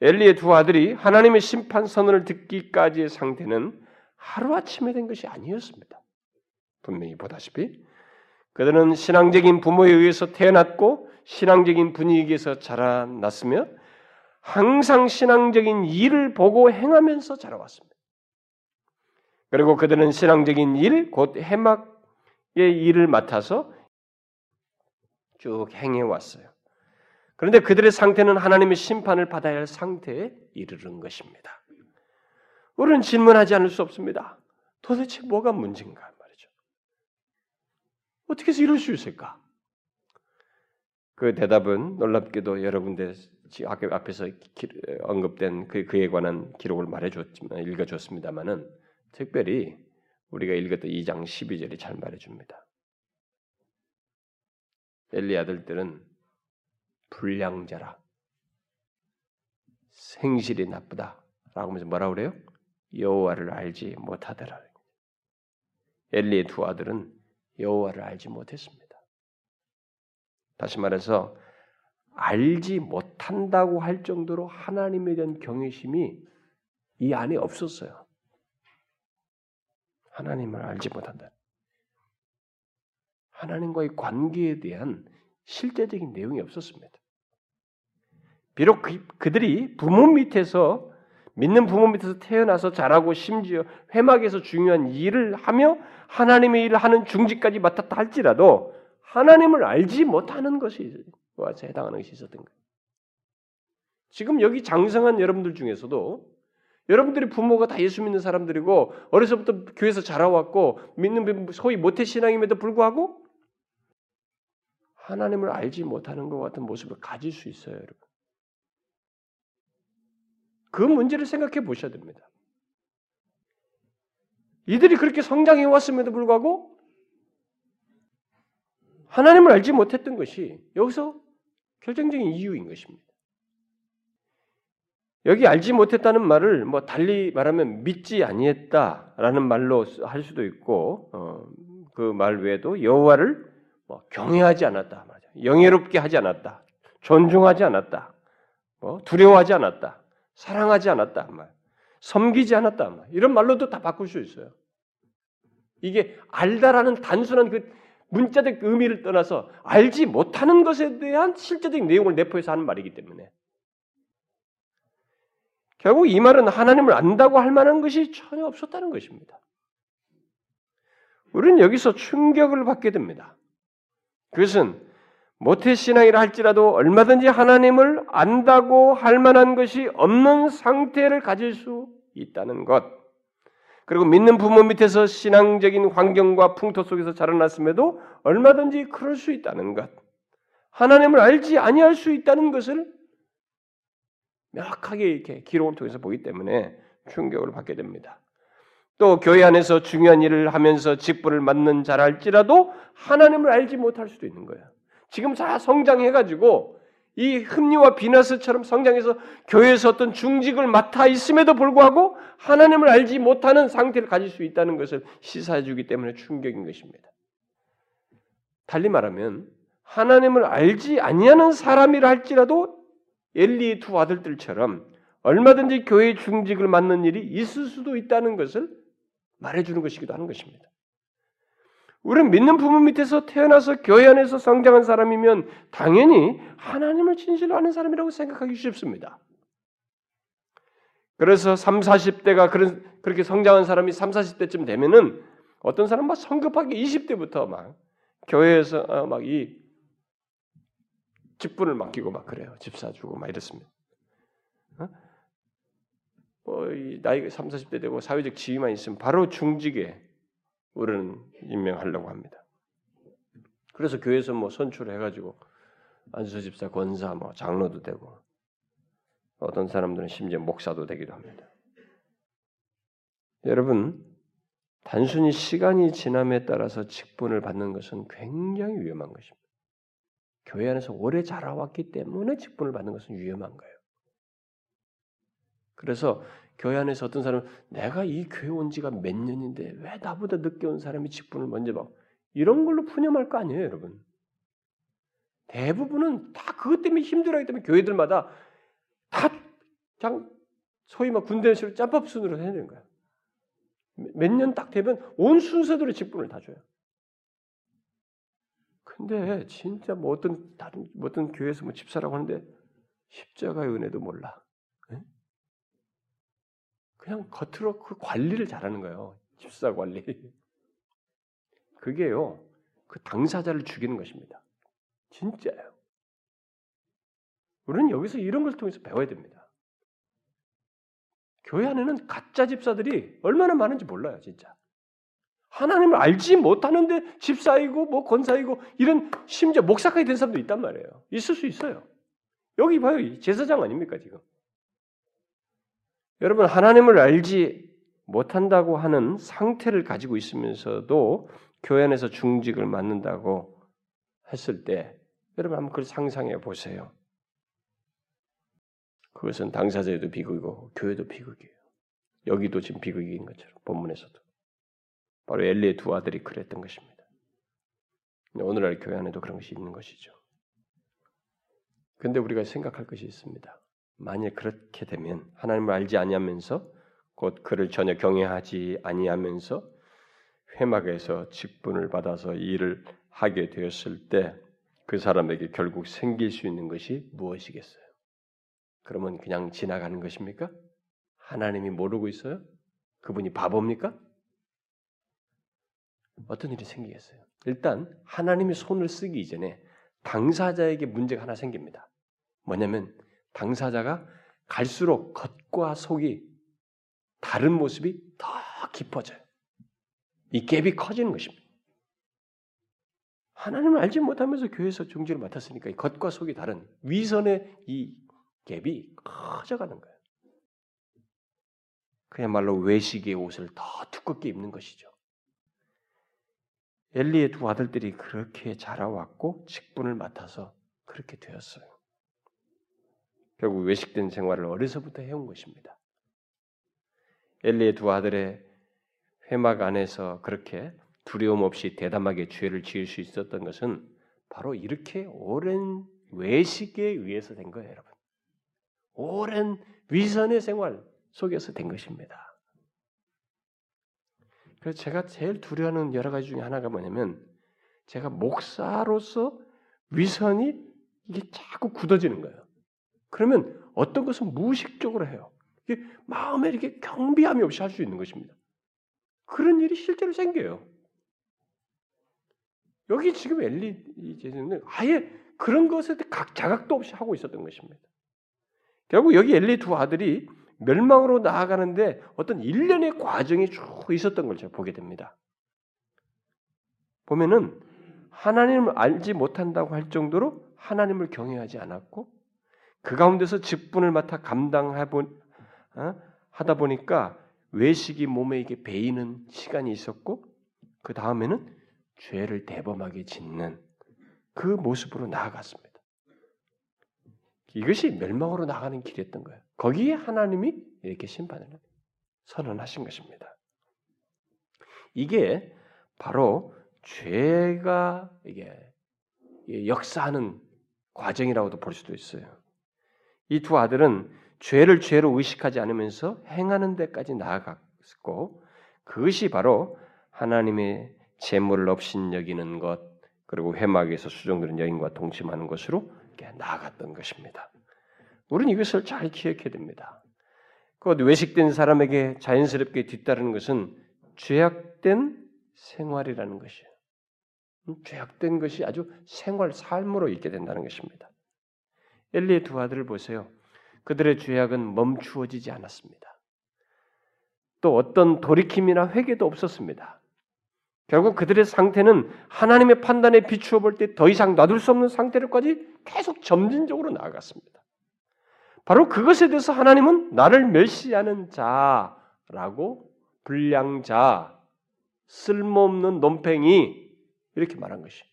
엘리의 두 아들이 하나님의 심판 선언을 듣기까지의 상태는 하루아침에 된 것이 아니었습니다. 분명히 보다시피 그들은 신앙적인 부모에 의해서 태어났고 신앙적인 분위기에서 자라났으며 항상 신앙적인 일을 보고 행하면서 자라왔습니다. 그리고 그들은 신앙적인 일, 곧 해막의 일을 맡아서 쭉 행해 왔어요. 그런데 그들의 상태는 하나님의 심판을 받아야 할 상태에 이르는 것입니다. 우리는 질문하지 않을 수 없습니다. 도대체 뭐가 문제인가 말이죠. 어떻게 해서 이럴 수 있을까? 그 대답은 놀랍게도 여러분들 앞에서 언급된 그, 그에 관한 기록을 말해줬지만 읽어줬습니다만은 특별히 우리가 읽었던 2장 12절이 잘 말해줍니다. 엘리 아들들은 불량자라. 생실이 나쁘다. 라고 하면서 뭐라 그래요? 여호와를 알지 못하더라. 엘리의 두 아들은 여호와를 알지 못했습니다. 다시 말해서 알지 못한다고 할 정도로 하나님에 대한 경외심이 이 안에 없었어요. 하나님을 알지 못한다. 하나님과의 관계에 대한 실제적인 내용이 없었습니다. 비록 그, 들이 부모 밑에서 믿는 부모 밑에서 태어나서 자라고 심지어 회막에서 중요한 일을 하며 하나님의 일을 하는 중지까지 맡았다 할지라도 하나님을 알지 못하는 것이 와서 해당하는 것이 있었던 거예요. 지금 여기 장성한 여러분들 중에서도 여러분들이 부모가 다 예수 믿는 사람들이고 어려서부터 교회에서 자라왔고 믿는 소위 모태 신앙임에도 불구하고 하나님을 알지 못하는 것 같은 모습을 가질 수 있어요, 여러분. 그 문제를 생각해 보셔야 됩니다. 이들이 그렇게 성장해 왔음에도 불구하고 하나님을 알지 못했던 것이 여기서 결정적인 이유인 것입니다. 여기 알지 못했다는 말을 뭐 달리 말하면 믿지 아니했다라는 말로 할 수도 있고 어, 그말 외에도 여호와를 뭐 경외하지 않았다, 맞아. 영예롭게 하지 않았다, 존중하지 않았다, 뭐 두려워하지 않았다, 사랑하지 않았다 말, 섬기지 않았다 말. 이런 말로도 다 바꿀 수 있어요. 이게 알다라는 단순한 그 문자적 의미를 떠나서 알지 못하는 것에 대한 실제적인 내용을 내포해서 하는 말이기 때문에 결국 이 말은 하나님을 안다고 할 만한 것이 전혀 없었다는 것입니다. 우리는 여기서 충격을 받게 됩니다. 그것은 모태신앙이라 할지라도 얼마든지 하나님을 안다고 할 만한 것이 없는 상태를 가질 수 있다는 것. 그리고 믿는 부모 밑에서 신앙적인 환경과 풍토 속에서 자라났음에도 얼마든지 그럴 수 있다는 것. 하나님을 알지 아니할 수 있다는 것을 명확하게 이렇게 기록을 통해서 보기 때문에 충격을 받게 됩니다. 또 교회 안에서 중요한 일을 하면서 직분을 맡는 자랄지라도 하나님을 알지 못할 수도 있는 거예요. 지금 다 성장해가지고 이 흠리와 비나스처럼 성장해서 교회에서 어떤 중직을 맡아 있음에도 불구하고 하나님을 알지 못하는 상태를 가질 수 있다는 것을 시사해 주기 때문에 충격인 것입니다. 달리 말하면 하나님을 알지 아니하는 사람이라 할지라도 엘리의 두 아들들처럼 얼마든지 교회 중직을 맡는 일이 있을 수도 있다는 것을 말해주는 것이기도 하는 것입니다. 우리는 믿는 부모 밑에서 태어나서 교회 안에서 성장한 사람이면 당연히 하나님을 진실로 아는 사람이라고 생각하기 쉽습니다. 그래서 3, 40대가 그런 그렇게 성장한 사람이 3, 40대쯤 되면은 어떤 사람은 막 성급하게 20대부터 막 교회에서 어, 막이 직분을 맡기고 막 그래요. 집 사주고 막 이렇습니다. 어? 뭐 나이가 3, 40대 되고 사회적 지위만 있으면 바로 중직에 우리는 임명하려고 합니다. 그래서 교회에서 뭐 선출해 가지고 안수 집사, 권사, 뭐 장로도 되고 어떤 사람들은 심지어 목사도 되기도 합니다. 여러분 단순히 시간이 지남에 따라서 직분을 받는 것은 굉장히 위험한 것입니다. 교회 안에서 오래 자라왔기 때문에 직분을 받는 것은 위험한 거예요. 그래서 교회 안에서 어떤 사람은 내가 이 교회 온 지가 몇 년인데 왜 나보다 늦게 온 사람이 직분을 먼저 받고 이런 걸로 푸념할 거 아니에요, 여러분. 대부분은 다 그것 때문에 힘들어하기 때문에 교회들마다 다 그냥 소위 막 군대식으로 짬밥 순으로 해야 되는 거야. 몇 년 딱 되면 온 순서대로 직분을 다 줘요. 근데 진짜 뭐 어떤 다른 뭐 어떤 교회에서 뭐 집사라고 하는데 십자가의 은혜도 몰라. 네? 그냥 겉으로 그 관리를 잘하는 거예요. 집사 관리. 그게요. 그 당사자를 죽이는 것입니다. 진짜예요. 우리는 여기서 이런 걸 통해서 배워야 됩니다. 교회 안에는 가짜 집사들이 얼마나 많은지 몰라요, 진짜. 하나님을 알지 못하는데 집사이고 뭐 권사이고 이런 심지어 목사까지 된 사람도 있단 말이에요. 있을 수 있어요. 여기 봐요. 제사장 아닙니까 지금? 여러분 하나님을 알지 못한다고 하는 상태를 가지고 있으면서도 교회 안에서 중직을 맡는다고 했을 때 여러분 한번 그걸 상상해 보세요. 그것은 당사자에도 비극이고 교회도 비극이에요. 여기도 지금 비극인 것처럼 본문에서도. 바로 엘리의 두 아들이 그랬던 것입니다. 오늘날 교회 안에도 그런 것이 있는 것이죠. 근데 우리가 생각할 것이 있습니다. 만약 그렇게 되면 하나님을 알지 아니하면서 곧 그를 전혀 경외하지 아니하면서 회막에서 직분을 받아서 일을 하게 되었을 때 그 사람에게 결국 생길 수 있는 것이 무엇이겠어요? 그러면 그냥 지나가는 것입니까? 하나님이 모르고 있어요? 그분이 바보입니까? 어떤 일이 생기겠어요? 일단 하나님이 손을 쓰기 이전에 당사자에게 문제가 하나 생깁니다. 뭐냐면 당사자가 갈수록 겉과 속이 다른 모습이 더 깊어져요. 이 갭이 커지는 것입니다. 하나님을 알지 못하면서 교회에서 종지를 맡았으니까 이 겉과 속이 다른 위선의 이 갭이 커져가는 거예요. 그야말로 외식의 옷을 더 두껍게 입는 것이죠. 엘리의 두 아들들이 그렇게 자라왔고 직분을 맡아서 그렇게 되었어요. 결국 외식된 생활을 어려서부터 해온 것입니다. 엘리의 두 아들의 회막 안에서 그렇게 두려움 없이 대담하게 죄를 지을 수 있었던 것은 바로 이렇게 오랜 외식에 의해서 된 거예요, 여러분. 오랜 위선의 생활 속에서 된 것입니다. 그래서 제가 제일 두려워하는 여러 가지 중에 하나가 뭐냐면 제가 목사로서 위선이 이게 자꾸 굳어지는 거예요. 그러면 어떤 것은 무의식적으로 해요. 이게 마음에 이렇게 경비함이 없이 할 수 있는 것입니다. 그런 일이 실제로 생겨요. 여기 지금 엘리 이제는 아예 그런 것에 각 자각도 없이 하고 있었던 것입니다. 결국 여기 엘리 두 아들이 멸망으로 나아가는데 어떤 일련의 과정이 쭉 있었던 걸 제가 보게 됩니다. 보면은 하나님을 알지 못한다고 할 정도로 하나님을 경외하지 않았고 그 가운데서 직분을 맡아 감당하다 어? 보니까 외식이 몸에 이게 배이는 시간이 있었고 그 다음에는 죄를 대범하게 짓는 그 모습으로 나아갔습니다. 이것이 멸망으로 나가는 길이었던 거예요. 거기에 하나님이 이렇게 심판을 선언하신 것입니다. 이게 바로 죄가 이게 역사하는 과정이라고도 볼 수도 있어요. 이 두 아들은 죄를 죄로 의식하지 않으면서 행하는 데까지 나아갔고 그것이 바로 하나님의 재물을 없인 여기는 것 그리고 회막에서 수종되는 여인과 동침하는 것으로 나아갔던 것입니다. 우리는 이것을 잘 기억해야 됩니다. 그 외식된 사람에게 자연스럽게 뒤따르는 것은 죄악된 생활이라는 것이에요. 죄악된 것이 아주 생활 삶으로 있게 된다는 것입니다. 엘리의 두 아들을 보세요. 그들의 죄악은 멈추어지지 않았습니다. 또 어떤 돌이킴이나 회개도 없었습니다. 결국 그들의 상태는 하나님의 판단에 비추어 볼 때 더 이상 놔둘 수 없는 상태로까지 계속 점진적으로 나아갔습니다. 바로 그것에 대해서 하나님은 나를 멸시하는 자라고 불량자, 쓸모없는 논팽이 이렇게 말한 것이.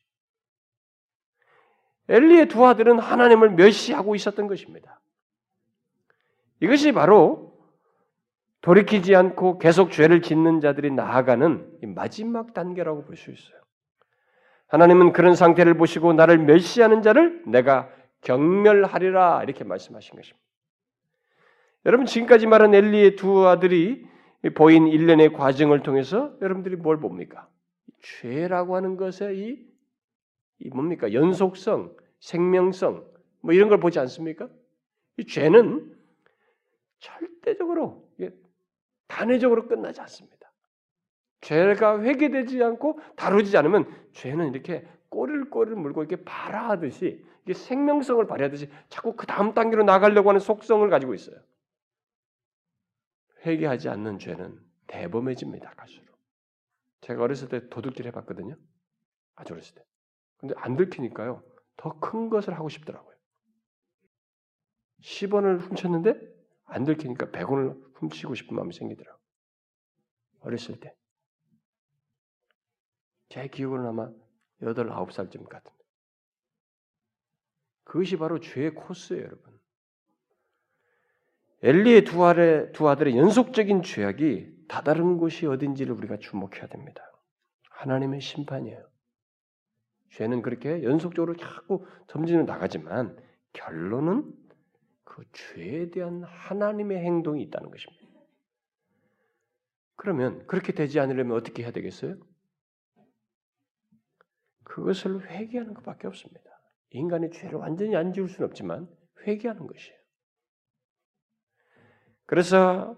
엘리의 두 아들은 하나님을 멸시하고 있었던 것입니다. 이것이 바로 돌이키지 않고 계속 죄를 짓는 자들이 나아가는 마지막 단계라고 볼 수 있어요. 하나님은 그런 상태를 보시고 나를 멸시하는 자를 내가 경멸하리라 이렇게 말씀하신 것입니다. 여러분 지금까지 말한 엘리의 두 아들이 보인 일련의 과정을 통해서 여러분들이 뭘 봅니까? 죄라고 하는 것의 이, 이 뭡니까? 연속성, 생명성 뭐 이런 걸 보지 않습니까? 이 죄는 절대적으로 단회적으로 끝나지 않습니다. 죄가 회개되지 않고 다루지 않으면 죄는 이렇게 꼬리를 꼬리를 물고 이렇게 발화하듯이 이게 생명성을 발휘하듯이 자꾸 그 다음 단계로 나가려고 하는 속성을 가지고 있어요. 회개하지 않는 죄는 대범해집니다. 갈수록. 제가 어렸을 때 도둑질 해봤거든요. 아주 어렸을 때. 근데 안 들키니까요. 더 큰 것을 하고 싶더라고요. 10원을 훔쳤는데 안 들키니까 100원을 훔치고 싶은 마음이 생기더라고요. 어렸을 때. 제 기억으로는 아마 8, 9살쯤 같은데. 그것이 바로 죄의 코스예요, 여러분. 엘리의 두, 아래, 두 아들의 연속적인 죄악이 다다른 곳이 어딘지를 우리가 주목해야 됩니다. 하나님의 심판이에요. 죄는 그렇게 연속적으로 자꾸 점진으로 나가지만 결론은 그 죄에 대한 하나님의 행동이 있다는 것입니다. 그러면 그렇게 되지 않으려면 어떻게 해야 되겠어요? 그것을 회개하는 것밖에 없습니다. 인간의 죄를 완전히 안 지울 수는 없지만 회개하는 것이에요. 그래서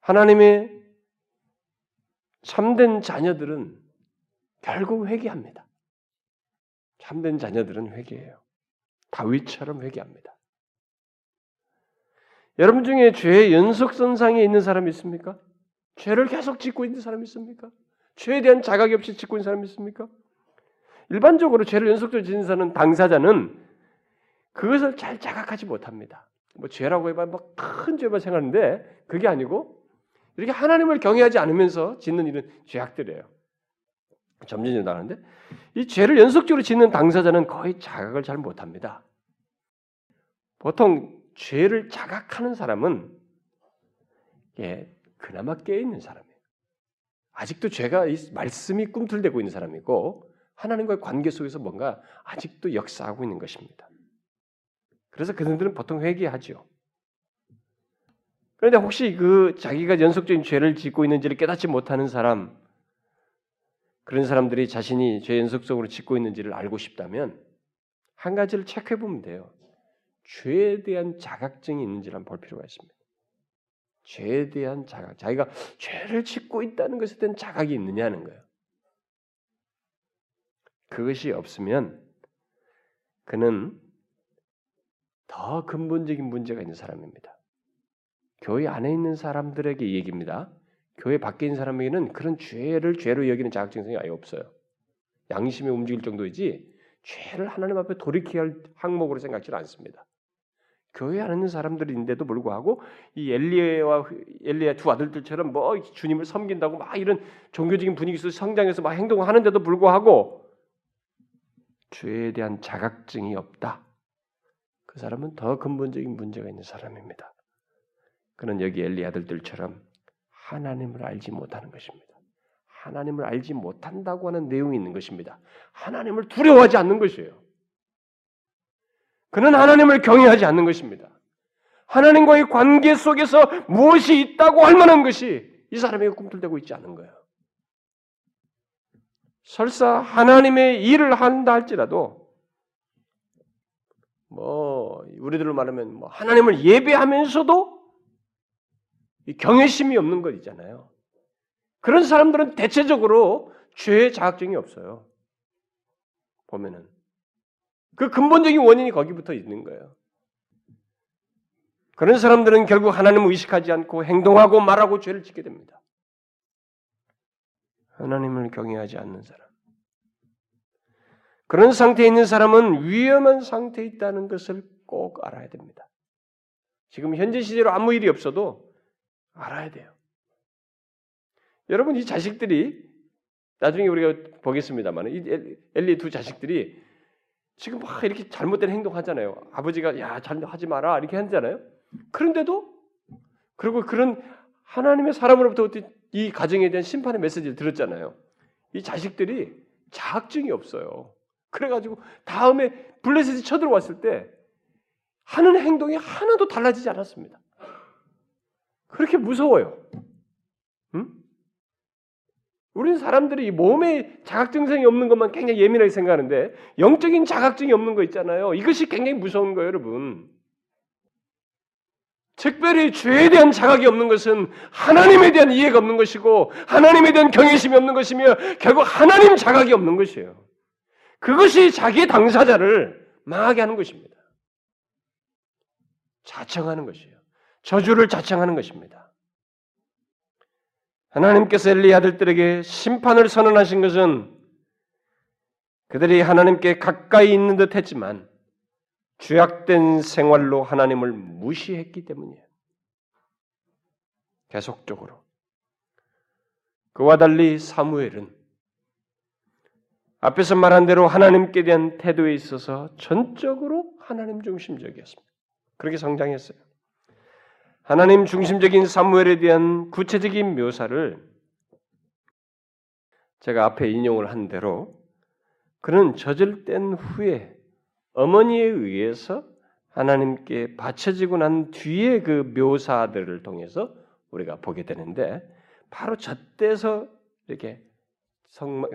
하나님의 참된 자녀들은 결국 회개합니다. 참된 자녀들은 회개해요. 다윗처럼 회개합니다. 여러분 중에 죄의 연속선상에 있는 사람이 있습니까? 죄를 계속 짓고 있는 사람이 있습니까? 죄에 대한 자각이 없이 짓고 있는 사람이 있습니까? 일반적으로 죄를 연속적으로 짓는 사람 당사자는 그것을 잘 자각하지 못합니다. 뭐 죄라고 해봐 막큰 죄만 생각하는데 그게 아니고 이렇게 하나님을 경외하지 않으면서 짓는 이런 죄악들이에요. 점진적으로 나가는데 이 죄를 연속적으로 짓는 당사자는 거의 자각을 잘 못합니다. 보통 죄를 자각하는 사람은 예, 그나마 깨 있는 사람이에요. 아직도 죄가 말씀이 꿈틀대고 있는 사람이고 하나님과의 관계 속에서 뭔가 아직도 역사하고 있는 것입니다. 그래서 그들은 보통 회개하죠. 그런데 혹시 그 자기가 연속적인 죄를 짓고 있는지를 깨닫지 못하는 사람, 그런 사람들이 자신이 죄 연속적으로 짓고 있는지를 알고 싶다면 한 가지를 체크해 보면 돼요. 죄에 대한 자각증이 있는지를 한번 볼 필요가 있습니다. 죄에 대한 자각, 자기가 죄를 짓고 있다는 것에 대한 자각이 있느냐는 거예요. 그것이 없으면 그는 더 근본적인 문제가 있는 사람입니다. 교회 안에 있는 사람들에게 얘기입니다. 교회 밖에 있는 사람에게는 그런 죄를 죄로 여기는 자격증성이 아예 없어요. 양심이 움직일 정도이지 죄를 하나님 앞에 돌이켜야 할 항목으로 생각지 않습니다. 교회 안에 있는 사람들인데도 불구하고 이 엘리야와 엘리야 두 아들들처럼 뭐 주님을 섬긴다고 막 이런 종교적인 분위기 에서 성장해서 막 행동하는데도 불구하고 죄에 대한 자각증이 없다. 그 사람은 더 근본적인 문제가 있는 사람입니다. 그는 여기 엘리 아들들처럼 하나님을 알지 못하는 것입니다. 하나님을 알지 못한다고 하는 내용이 있는 것입니다. 하나님을 두려워하지 않는 것이에요. 그는 하나님을 경외하지 않는 것입니다. 하나님과의 관계 속에서 무엇이 있다고 할 만한 것이 이 사람에게 꿈틀대고 있지 않은 거예요. 설사 하나님의 일을 한다 할지라도 뭐 우리들로 말하면 뭐 하나님을 예배하면서도 경외심이 없는 것 있잖아요. 그런 사람들은 대체적으로 죄의 자각증이 없어요. 보면은 그 근본적인 원인이 거기부터 있는 거예요. 그런 사람들은 결국 하나님을 의식하지 않고 행동하고 말하고 죄를 짓게 됩니다. 하나님을 경외하지 않는 사람. 그런 상태에 있는 사람은 위험한 상태에 있다는 것을 꼭 알아야 됩니다. 지금 현재 시제로 아무 일이 없어도 알아야 돼요. 여러분 이 자식들이 나중에 우리가 보겠습니다만 이 엘리 두 자식들이 지금 막 이렇게 잘못된 행동하잖아요. 아버지가 야 잘하지 마라 이렇게 하잖아요. 그런데도 그리고 그런 하나님의 사람으로부터 이 가정에 대한 심판의 메시지를 들었잖아요. 이 자식들이 자학증이 없어요. 그래가지고 다음에 블레셋이 쳐들어왔을 때 하는 행동이 하나도 달라지지 않았습니다. 그렇게 무서워요. 응? 우리는 사람들이 몸에 자각 증상이 없는 것만 굉장히 예민하게 생각하는데 영적인 자각증이 없는 거 있잖아요. 이것이 굉장히 무서운 거예요, 여러분. 특별히 죄에 대한 자각이 없는 것은 하나님에 대한 이해가 없는 것이고 하나님에 대한 경외심이 없는 것이며 결국 하나님 자각이 없는 것이에요. 그것이 자기의 당사자를 망하게 하는 것입니다. 자청하는 것이에요. 저주를 자청하는 것입니다. 하나님께서 엘리 아들들에게 심판을 선언하신 것은 그들이 하나님께 가까이 있는 듯 했지만 죄악된 생활로 하나님을 무시했기 때문이에요. 계속적으로. 그와 달리 사무엘은 앞에서 말한 대로 하나님께 대한 태도에 있어서 전적으로 하나님 중심적이었습니다. 그렇게 성장했어요. 하나님 중심적인 사무엘에 대한 구체적인 묘사를 제가 앞에 인용을 한 대로 그는 젖을 뗀 후에 어머니에 의해서 하나님께 바쳐지고 난 뒤에 그 묘사들을 통해서 우리가 보게 되는데 바로 젖대서 이렇게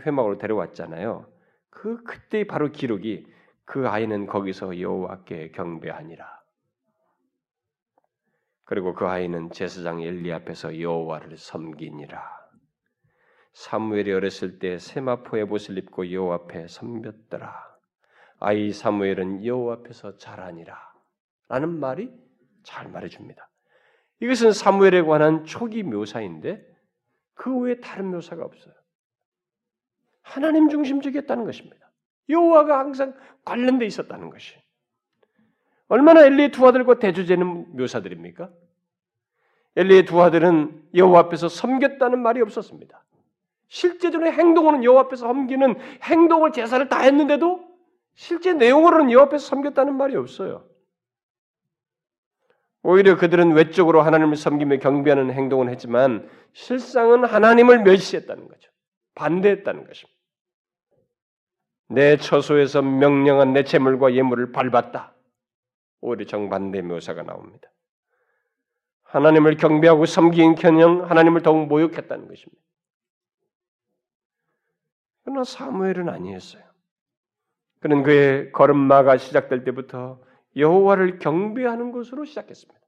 회막으로 데려왔잖아요. 그 그때 바로 기록이 그 아이는 거기서 여호와께 경배하니라. 그리고 그 아이는 제사장 엘리 앞에서 여호와를 섬기니라. 사무엘이 어렸을 때 세마포의 옷을 입고 여호와 앞에 섬겼더라. 아이 사무엘은 여호와 앞에서 자라니라. 라는 말이 잘 말해줍니다. 이것은 사무엘에 관한 초기 묘사인데 그 외에 다른 묘사가 없어요. 하나님 중심적이었다는 것입니다. 여호와가 항상 관련돼 있었다는 것이. 얼마나 엘리의 두 아들과 대조되는 묘사들입니까? 엘리의 두 아들은 여호와 앞에서 섬겼다는 말이 없었습니다. 실제적으로 행동으로는 여호와 앞에서 섬기는 행동을 제사를 다 했는데도 실제 내용으로는 여호와 앞에서 섬겼다는 말이 없어요. 오히려 그들은 외적으로 하나님을 섬기며 경배하는 행동을 했지만 실상은 하나님을 멸시했다는 거죠. 반대했다는 것입니다. 내 처소에서 명령한 내 재물과 예물을 밟았다. 오히려 정반대 묘사가 나옵니다. 하나님을 경배하고 섬기는 견영 하나님을 더욱 모욕했다는 것입니다. 그러나 사무엘은 아니었어요. 그는 그의 걸음마가 시작될 때부터 여호와를 경배하는 것으로 시작했습니다.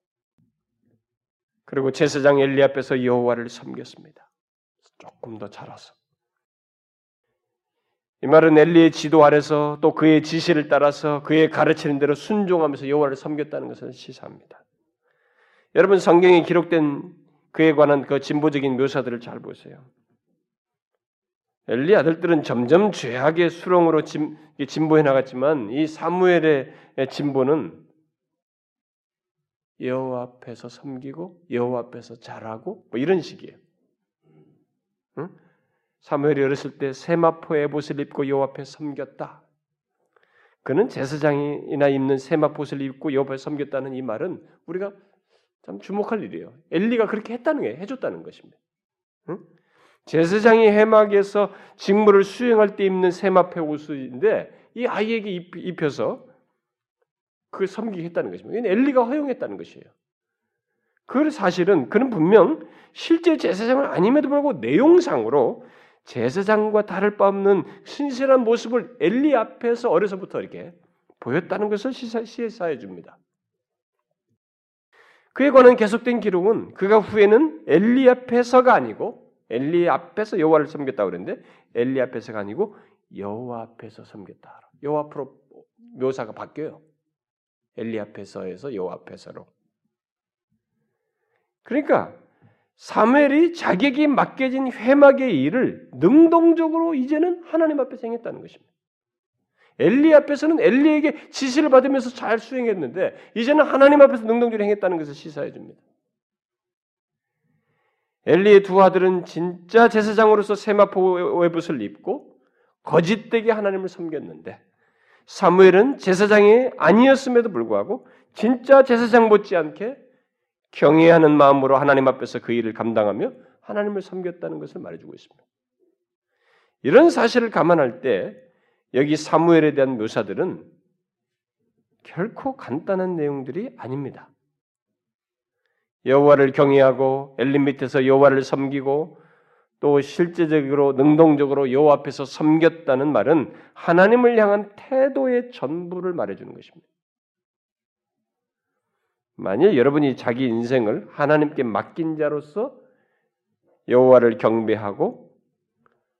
그리고 제사장 엘리 앞에서 여호와를 섬겼습니다. 조금 더 자라서 이 말은 엘리의 지도 아래서 또 그의 지시를 따라서 그의 가르치는 대로 순종하면서 여호와를 섬겼다는 것을 시사합니다. 여러분 성경에 기록된 그에 관한 그 진보적인 묘사들을 잘 보세요. 엘리 아들들은 점점 죄악의 수렁으로 진, 진보해 나갔지만 이 사무엘의 진보는 여호와 앞에서 섬기고 여호와 앞에서 잘하고 뭐 이런 식이에요. 응? 사무엘이 어렸을 때 세마포 에봇을 입고 여호와 앞에 섬겼다. 그는 제사장이나 입는 세마포를 입고 여호와 앞에 섬겼다는 이 말은 우리가 참 주목할 일이에요. 엘리가 그렇게 했다는 게 해줬다는 것입니다. 응? 제사장이 해막에서 직무를 수행할 때 입는 세마포 옷인데 이 아이에게 입혀서 그 섬기게 했다는 것입니다. 엘리가 허용했다는 것이에요. 그 사실은 그는 분명 실제 제사장은 아님에도 불구하고 내용상으로 제사장과 다를 바 없는 신실한 모습을 엘리 앞에서 어려서부터 이렇게 보였다는 것을 시사해 줍니다. 그에 관한 계속된 기록은 그가 후에는 엘리 앞에서가 아니고 엘리 앞에서 여호와를 섬겼다고 그랬는데 엘리 앞에서가 아니고 여호와 앞에서 섬겼다. 여호와 앞으로 묘사가 바뀌어요. 엘리 앞에서에서 여호와 앞에서로. 그러니까 사무엘이 자격이 맡겨진 회막의 일을 능동적으로 이제는 하나님 앞에서 행했다는 것입니다. 엘리 앞에서는 엘리에게 지시를 받으면서 잘 수행했는데 이제는 하나님 앞에서 능동적으로 행했다는 것을 시사해 줍니다. 엘리의 두 아들은 진짜 제사장으로서 세마포 외붓을 입고 거짓되게 하나님을 섬겼는데 사무엘은 제사장이 아니었음에도 불구하고 진짜 제사장 못지않게 경외하는 마음으로 하나님 앞에서 그 일을 감당하며 하나님을 섬겼다는 것을 말해주고 있습니다. 이런 사실을 감안할 때 여기 사무엘에 대한 묘사들은 결코 간단한 내용들이 아닙니다. 여호와를 경외하고 엘림 밑에서 여호와를 섬기고 또 실제적으로 능동적으로 여호와 앞에서 섬겼다는 말은 하나님을 향한 태도의 전부를 말해주는 것입니다. 만일 여러분이 자기 인생을 하나님께 맡긴 자로서 여호와를 경배하고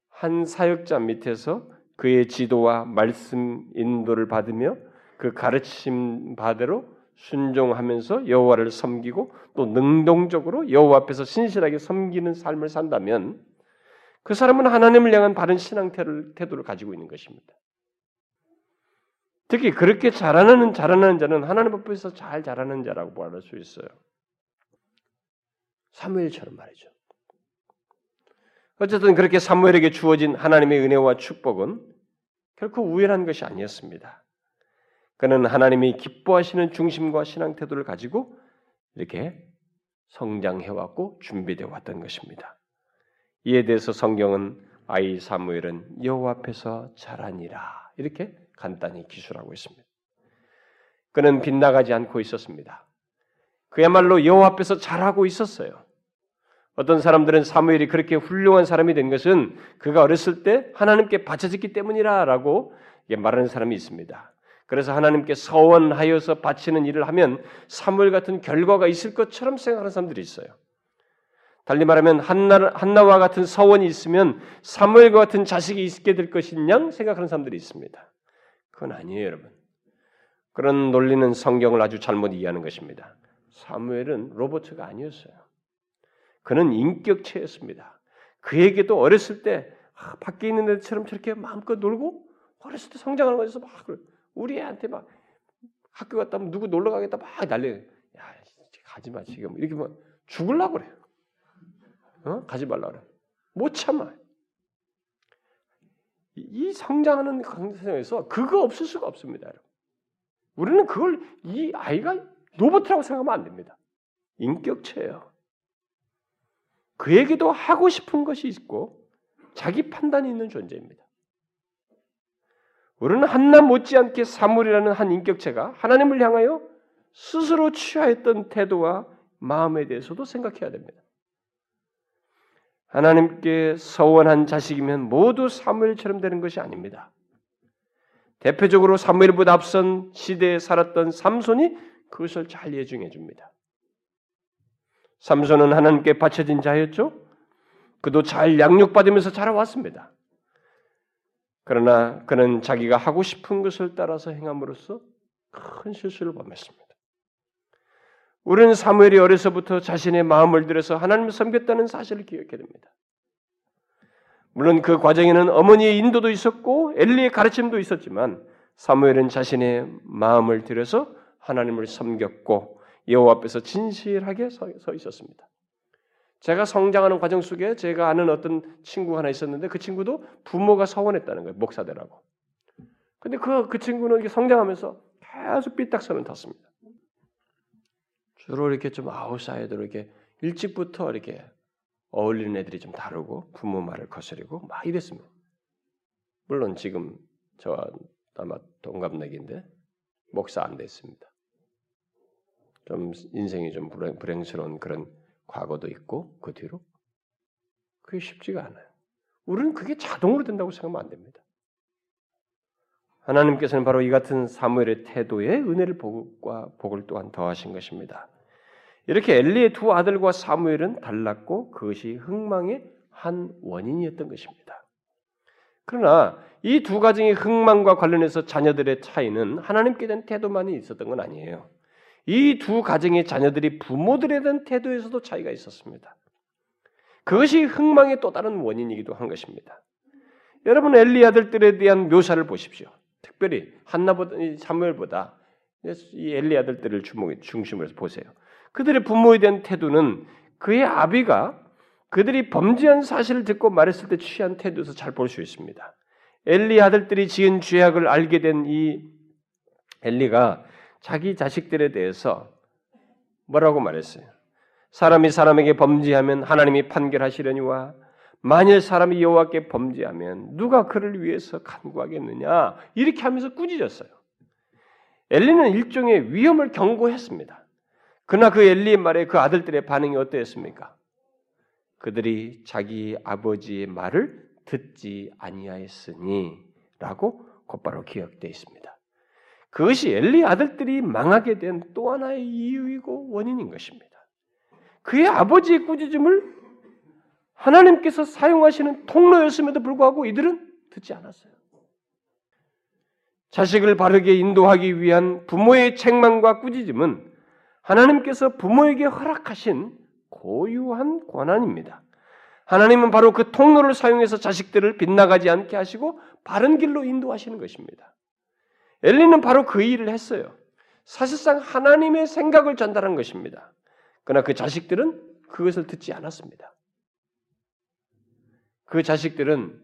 한 사역자 밑에서 그의 지도와 말씀 인도를 받으며 그 가르침 바대로 순종하면서 여호와를 섬기고 또 능동적으로 여호와 앞에서 신실하게 섬기는 삶을 산다면 그 사람은 하나님을 향한 바른 신앙 태도를 가지고 있는 것입니다. 특히 그렇게 자라나는 자라나는 자는 하나님 앞에서 잘 자라는 자라고 말할 수 있어요. 사무엘처럼 말이죠. 어쨌든 그렇게 사무엘에게 주어진 하나님의 은혜와 축복은 결코 우연한 것이 아니었습니다. 그는 하나님이 기뻐하시는 중심과 신앙 태도를 가지고 이렇게 성장해 왔고 준비되어 왔던 것입니다. 이에 대해서 성경은 아이 사무엘은 여호와 앞에서 자라니라 이렇게 간단히 기술하고 있습니다. 그는 빗나가지 않고 있었습니다. 그야말로 여호와 앞에서 자라고 있었어요. 어떤 사람들은 사무엘이 그렇게 훌륭한 사람이 된 것은 그가 어렸을 때 하나님께 바쳐졌기 때문이라라고 말하는 사람이 있습니다. 그래서 하나님께 서원하여서 바치는 일을 하면 사무엘 같은 결과가 있을 것처럼 생각하는 사람들이 있어요. 달리 말하면 한나, 한나와 같은 서원이 있으면 사무엘과 같은 자식이 있게 될 것인 생각하는 사람들이 있습니다. 그건 아니에요, 여러분. 그런 논리는 성경을 아주 잘못 이해하는 것입니다. 사무엘은 로버트가 아니었어요. 그는 인격체였습니다. 그에게도 어렸을 때 아, 밖에 있는 애들처럼 저렇게 마음껏 놀고 어렸을 때 성장하는 거에서 막 우리 애한테 막 학교 갔다 면 누구 놀러 가겠다 막 난리. 야 가지 마 지금 이렇게 막 죽을라 그래요. 어? 가지 말라 그래. 못 참아. 이 성장하는 강세상에서 그거 없을 수가 없습니다. 우리는 그걸 이 아이가 로봇이라고 생각하면 안 됩니다. 인격체예요. 그에게도 하고 싶은 것이 있고 자기 판단이 있는 존재입니다. 우리는 한나 못지않게 사물이라는 한 인격체가 하나님을 향하여 스스로 취하였던 태도와 마음에 대해서도 생각해야 됩니다. 하나님께 서원한 자식이면 모두 사무엘처럼 되는 것이 아닙니다. 대표적으로 사무엘보다 앞선 시대에 살았던 삼손이 그것을 잘 예증해 줍니다. 삼손은 하나님께 바쳐진 자였죠. 그도 잘 양육받으면서 자라왔습니다. 그러나 그는 자기가 하고 싶은 것을 따라서 행함으로써 큰 실수를 범했습니다. 우리는 사무엘이 어려서부터 자신의 마음을 들여서 하나님을 섬겼다는 사실을 기억해야 됩니다. 물론 그 과정에는 어머니의 인도도 있었고 엘리의 가르침도 있었지만 사무엘은 자신의 마음을 들여서 하나님을 섬겼고 여호와 앞에서 진실하게 서, 서 있었습니다. 제가 성장하는 과정 속에 제가 아는 어떤 친구 하나 있었는데 그 친구도 부모가 서원했다는 거예요. 목사되라고. 근데 그, 그 친구는 성장하면서 계속 삐딱선을 탔습니다. 주로 이렇게 좀 아웃사이더로 이렇게 일찍부터 이렇게 어울리는 애들이 좀 다르고 부모 말을 거스리고 막 이랬습니다. 물론 지금 저와 아마 동갑내기인데 목사 안 됐습니다. 좀 인생이 좀 불행, 불행스러운 그런 과거도 있고 그 뒤로 그게 쉽지가 않아요. 우리는 그게 자동으로 된다고 생각하면 안 됩니다. 하나님께서는 바로 이 같은 사무엘의 태도에 은혜를 복과 복을 또한 더하신 것입니다. 이렇게 엘리의 두 아들과 사무엘은 달랐고 그것이 흥망의 한 원인이었던 것입니다. 그러나 이 두 가정의 흥망과 관련해서 자녀들의 차이는 하나님께 대한 태도만이 있었던 건 아니에요. 이 두 가정의 자녀들이 부모들에 대한 태도에서도 차이가 있었습니다. 그것이 흥망의 또 다른 원인이기도 한 것입니다. 여러분 엘리 아들들에 대한 묘사를 보십시오. 특별히 한나보다 사무엘보다 이 엘리 아들들을 중심으로 해서 보세요. 그들의 부모에 대한 태도는 그의 아비가 그들이 범죄한 사실을 듣고 말했을 때 취한 태도에서 잘 볼 수 있습니다. 엘리 아들들이 지은 죄악을 알게 된 이 엘리가 자기 자식들에 대해서 뭐라고 말했어요? 사람이 사람에게 범죄하면 하나님이 판결하시려니와 만일 사람이 여호와께 범죄하면 누가 그를 위해서 간구하겠느냐 이렇게 하면서 꾸짖었어요. 엘리는 일종의 위험을 경고했습니다. 그러나 그 엘리의 말에 그 아들들의 반응이 어떠했습니까? 그들이 자기 아버지의 말을 듣지 아니하였으니라고 곧바로 기억되어 있습니다. 그것이 엘리 아들들이 망하게 된 또 하나의 이유이고 원인인 것입니다. 그의 아버지의 꾸짖음을 하나님께서 사용하시는 통로였음에도 불구하고 이들은 듣지 않았어요. 자식을 바르게 인도하기 위한 부모의 책망과 꾸짖음은 하나님께서 부모에게 허락하신 고유한 권한입니다. 하나님은 바로 그 통로를 사용해서 자식들을 빗나가지 않게 하시고 바른 길로 인도하시는 것입니다. 엘리는 바로 그 일을 했어요. 사실상 하나님의 생각을 전달한 것입니다. 그러나 그 자식들은 그것을 듣지 않았습니다. 그 자식들은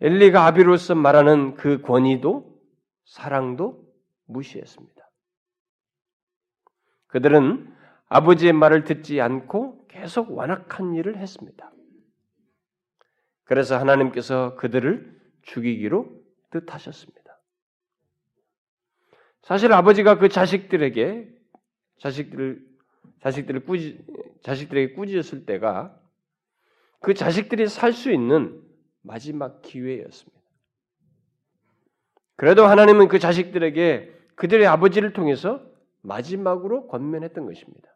엘리가 아비로서 말하는 그 권위도 사랑도 무시했습니다. 그들은 아버지의 말을 듣지 않고 계속 완악한 일을 했습니다. 그래서 하나님께서 그들을 죽이기로 뜻하셨습니다. 사실 아버지가 그 자식들에게 자식들을 자식들을 꾸지 자식들에게 꾸짖었을 때가 그 자식들이 살 수 있는 마지막 기회였습니다. 그래도 하나님은 그 자식들에게 그들의 아버지를 통해서 마지막으로 권면했던 것입니다.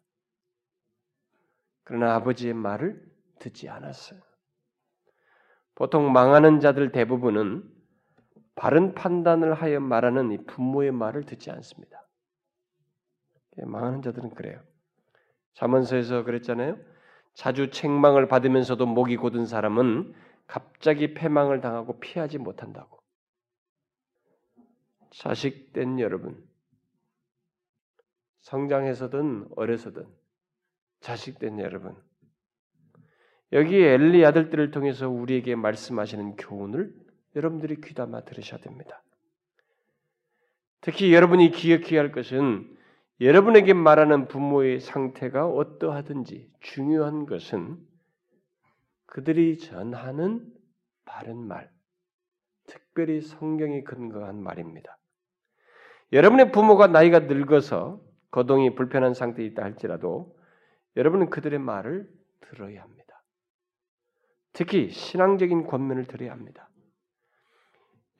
그러나 아버지의 말을 듣지 않았어요. 보통 망하는 자들 대부분은 바른 판단을 하여 말하는 이 부모의 말을 듣지 않습니다. 망하는 자들은 그래요. 잠언서에서 그랬잖아요. 자주 책망을 받으면서도 목이 곧은 사람은 갑자기 패망을 당하고 피하지 못한다고. 자식된 여러분, 성장해서든 어려서든 자식된 여러분, 여기 엘리 아들들을 통해서 우리에게 말씀하시는 교훈을 여러분들이 귀담아 들으셔야 됩니다. 특히 여러분이 기억해야 할 것은 여러분에게 말하는 부모의 상태가 어떠하든지 중요한 것은 그들이 전하는 바른 말, 특별히 성경에 근거한 말입니다. 여러분의 부모가 나이가 늙어서 거동이 불편한 상태에 있다 할지라도 여러분은 그들의 말을 들어야 합니다. 특히 신앙적인 권면을 들어야 합니다.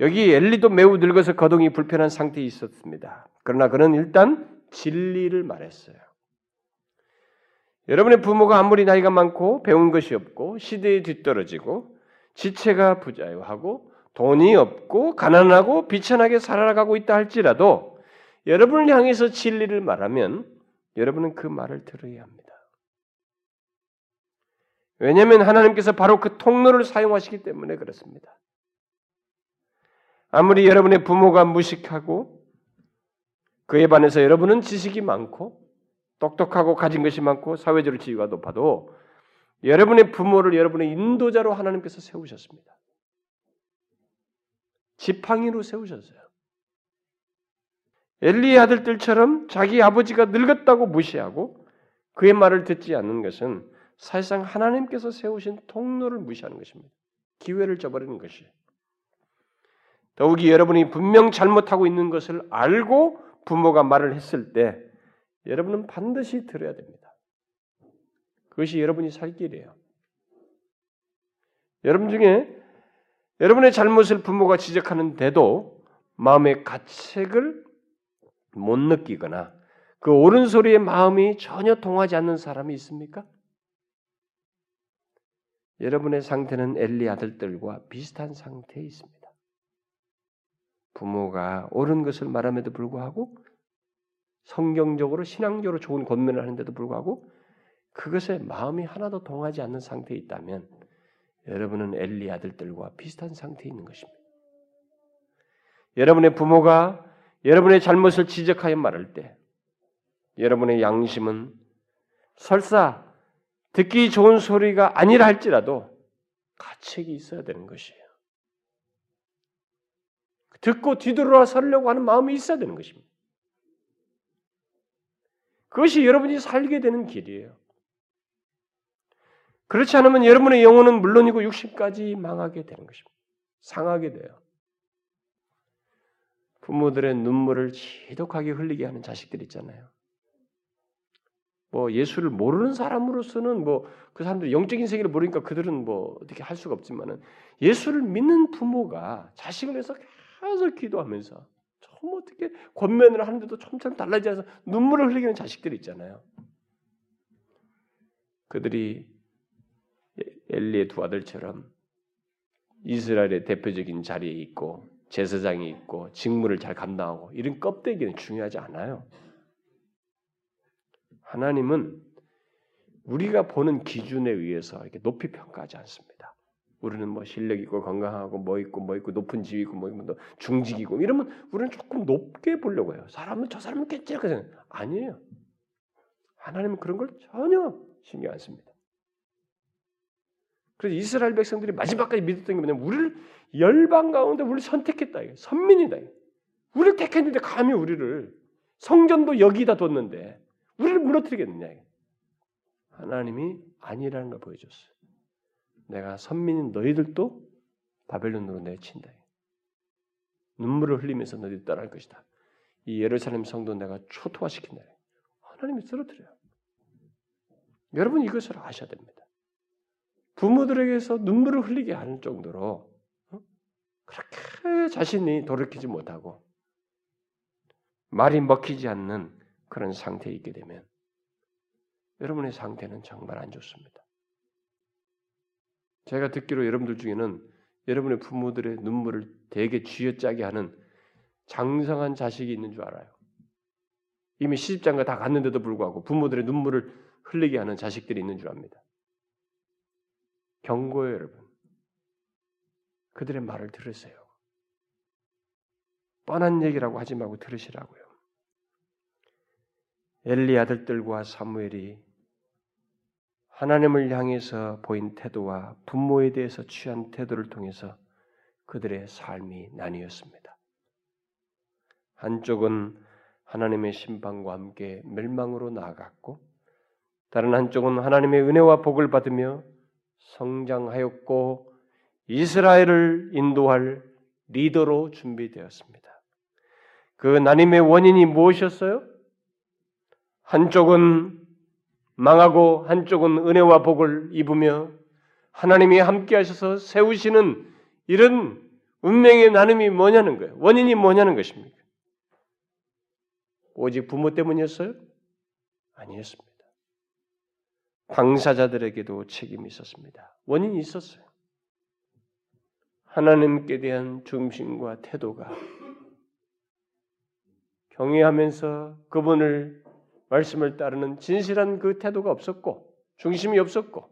여기 엘리도 매우 늙어서 거동이 불편한 상태에 있었습니다. 그러나 그는 일단 진리를 말했어요. 여러분의 부모가 아무리 나이가 많고 배운 것이 없고 시대에 뒤떨어지고 지체가 부자유하고 돈이 없고 가난하고 비천하게 살아가고 있다 할지라도 여러분을 향해서 진리를 말하면 여러분은 그 말을 들어야 합니다. 왜냐하면 하나님께서 바로 그 통로를 사용하시기 때문에 그렇습니다. 아무리 여러분의 부모가 무식하고 그에 반해서 여러분은 지식이 많고 똑똑하고 가진 것이 많고 사회적으로 지위가 높아도 여러분의 부모를 여러분의 인도자로 하나님께서 세우셨습니다. 지팡이로 세우셨어요. 엘리의 아들들처럼 자기 아버지가 늙었다고 무시하고 그의 말을 듣지 않는 것은 사실상 하나님께서 세우신 통로를 무시하는 것입니다. 기회를 저버리는 것이. 더욱이 여러분이 분명 잘못하고 있는 것을 알고 부모가 말을 했을 때 여러분은 반드시 들어야 됩니다. 그것이 여러분이 살 길이에요. 여러분 중에 여러분의 잘못을 부모가 지적하는데도 마음의 가책을 못 느끼거나 그 옳은 소리의 마음이 전혀 통하지 않는 사람이 있습니까? 여러분의 상태는 엘리 아들들과 비슷한 상태에 있습니다. 부모가 옳은 것을 말함에도 불구하고 성경적으로 신앙적으로 좋은 권면을 하는데도 불구하고 그것에 마음이 하나도 동하지 않는 상태에 있다면 여러분은 엘리 아들들과 비슷한 상태에 있는 것입니다. 여러분의 부모가 여러분의 잘못을 지적하여 말할 때 여러분의 양심은 설사 듣기 좋은 소리가 아니라 할지라도 가책이 있어야 되는 것이에요. 듣고 뒤돌아 서려고 하는 마음이 있어야 되는 것입니다. 그것이 여러분이 살게 되는 길이에요. 그렇지 않으면 여러분의 영혼은 물론이고 육신까지 망하게 되는 것입니다. 상하게 돼요. 부모들의 눈물을 지독하게 흘리게 하는 자식들 있잖아요. 뭐 예수를 모르는 사람으로서는 뭐 그 사람들 영적인 세계를 모르니까 그들은 뭐 어떻게 할 수가 없지만은 예수를 믿는 부모가 자식을 위해서 계속 기도하면서 좀 어떻게 권면을 하는데도 좀처럼 달라지지 않아서 눈물을 흘리는 자식들이 있잖아요. 그들이 엘리의 두 아들처럼 이스라엘의 대표적인 자리에 있고 제사장이 있고 직무를 잘 감당하고 이런 껍데기는 중요하지 않아요. 하나님은 우리가 보는 기준에 의해서 이렇게 높이 평가하지 않습니다. 우리는 뭐 실력 있고 건강하고 뭐 있고 뭐 있고 높은 지위 있고 뭐 있고 중직이고 이러면 우리는 조금 높게 보려고 해요. 사람은 저 사람은 깨끗하게 아니에요. 하나님은 그런 걸 전혀 신경 안 씁니다. 그래서 이스라엘 백성들이 마지막까지 믿었던 게 뭐냐면 우리를 열방 가운데 우리를 선택했다. 선민이다. 우리를 택했는데 감히 우리를 성전도 여기다 뒀는데 우리를 무너뜨리겠느냐. 하나님이 아니라는 걸 보여줬어요. 내가 선민인 너희들도 바벨론으로 내친다. 눈물을 흘리면서 너희들 떠날 것이다. 이 예루살렘 성도 내가 초토화시킨다. 하나님이 쓰러뜨려요. 여러분 이것을 아셔야 됩니다. 부모들에게서 눈물을 흘리게 하는 정도로 어? 그렇게 자신이 돌이키지 못하고 말이 먹히지 않는 그런 상태에 있게 되면 여러분의 상태는 정말 안 좋습니다. 제가 듣기로 여러분들 중에는 여러분의 부모들의 눈물을 되게 쥐어짜게 하는 장성한 자식이 있는 줄 알아요. 이미 시집장가 다 갔는데도 불구하고 부모들의 눈물을 흘리게 하는 자식들이 있는 줄 압니다. 경고해요, 여러분. 그들의 말을 들으세요. 뻔한 얘기라고 하지 말고 들으시라고요. 엘리 아들들과 사무엘이 하나님을 향해서 보인 태도와 부모에 대해서 취한 태도를 통해서 그들의 삶이 나뉘었습니다. 한쪽은 하나님의 심판과 함께 멸망으로 나아갔고, 다른 한쪽은 하나님의 은혜와 복을 받으며 성장하였고, 이스라엘을 인도할 리더로 준비되었습니다. 그 나님의 원인이 무엇이었어요? 한쪽은 망하고 한쪽은 은혜와 복을 입으며 하나님이 함께 하셔서 세우시는 이런 운명의 나눔이 뭐냐는 거예요. 원인이 뭐냐는 것입니까? 오직 부모 때문이었어요? 아니었습니다. 당사자들에게도 책임이 있었습니다. 원인이 있었어요. 하나님께 대한 중심과 태도가 경외하면서 그분을 말씀을 따르는 진실한 그 태도가 없었고 중심이 없었고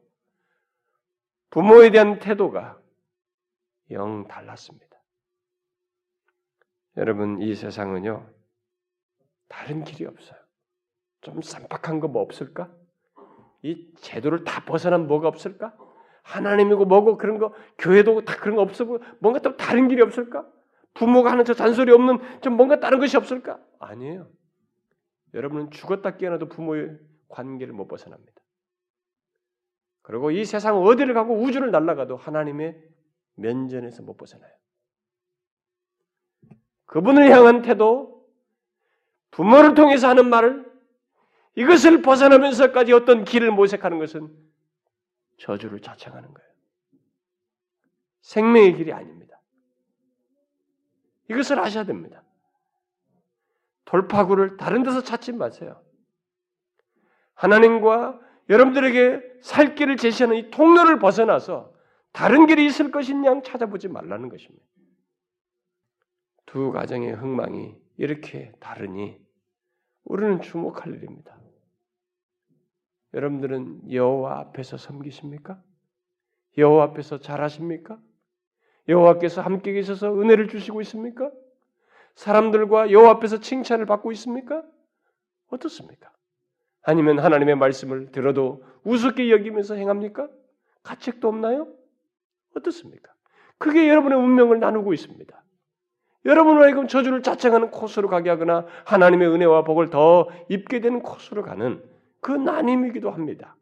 부모에 대한 태도가 영 달랐습니다. 여러분 이 세상은요 다른 길이 없어요. 좀 쌈박한 거 뭐 없을까? 이 제도를 다 벗어난 뭐가 없을까? 하나님이고 뭐고 그런 거 교회도 다 그런 거 없고 뭔가 또 다른 길이 없을까? 부모가 하는 저 잔소리 없는 좀 뭔가 다른 것이 없을까? 아니에요. 여러분은 죽었다 깨어나도 부모의 관계를 못 벗어납니다. 그리고 이 세상 어디를 가고 우주를 날아가도 하나님의 면전에서 못 벗어나요. 그분을 향한 태도, 부모를 통해서 하는 말을 이것을 벗어나면서까지 어떤 길을 모색하는 것은 저주를 자청하는 거예요. 생명의 길이 아닙니다. 이것을 아셔야 됩니다. 돌파구를 다른 데서 찾지 마세요. 하나님과 여러분들에게 살 길을 제시하는 이 통로를 벗어나서 다른 길이 있을 것이냐 찾아보지 말라는 것입니다. 두 가정의 흥망이 이렇게 다르니 우리는 주목할 일입니다. 여러분들은 여호와 앞에서 섬기십니까? 여호와 앞에서 잘하십니까? 여호와께서 함께 계셔서 은혜를 주시고 있습니까? 사람들과 여호와 앞에서 칭찬을 받고 있습니까? 어떻습니까? 아니면 하나님의 말씀을 들어도 우습게 여기면서 행합니까? 가책도 없나요? 어떻습니까? 그게 여러분의 운명을 나누고 있습니다. 여러분을 하여금 저주를 자청하는 코스로 가게 하거나 하나님의 은혜와 복을 더 입게 되는 코스로 가는 그 나님이기도 합니다.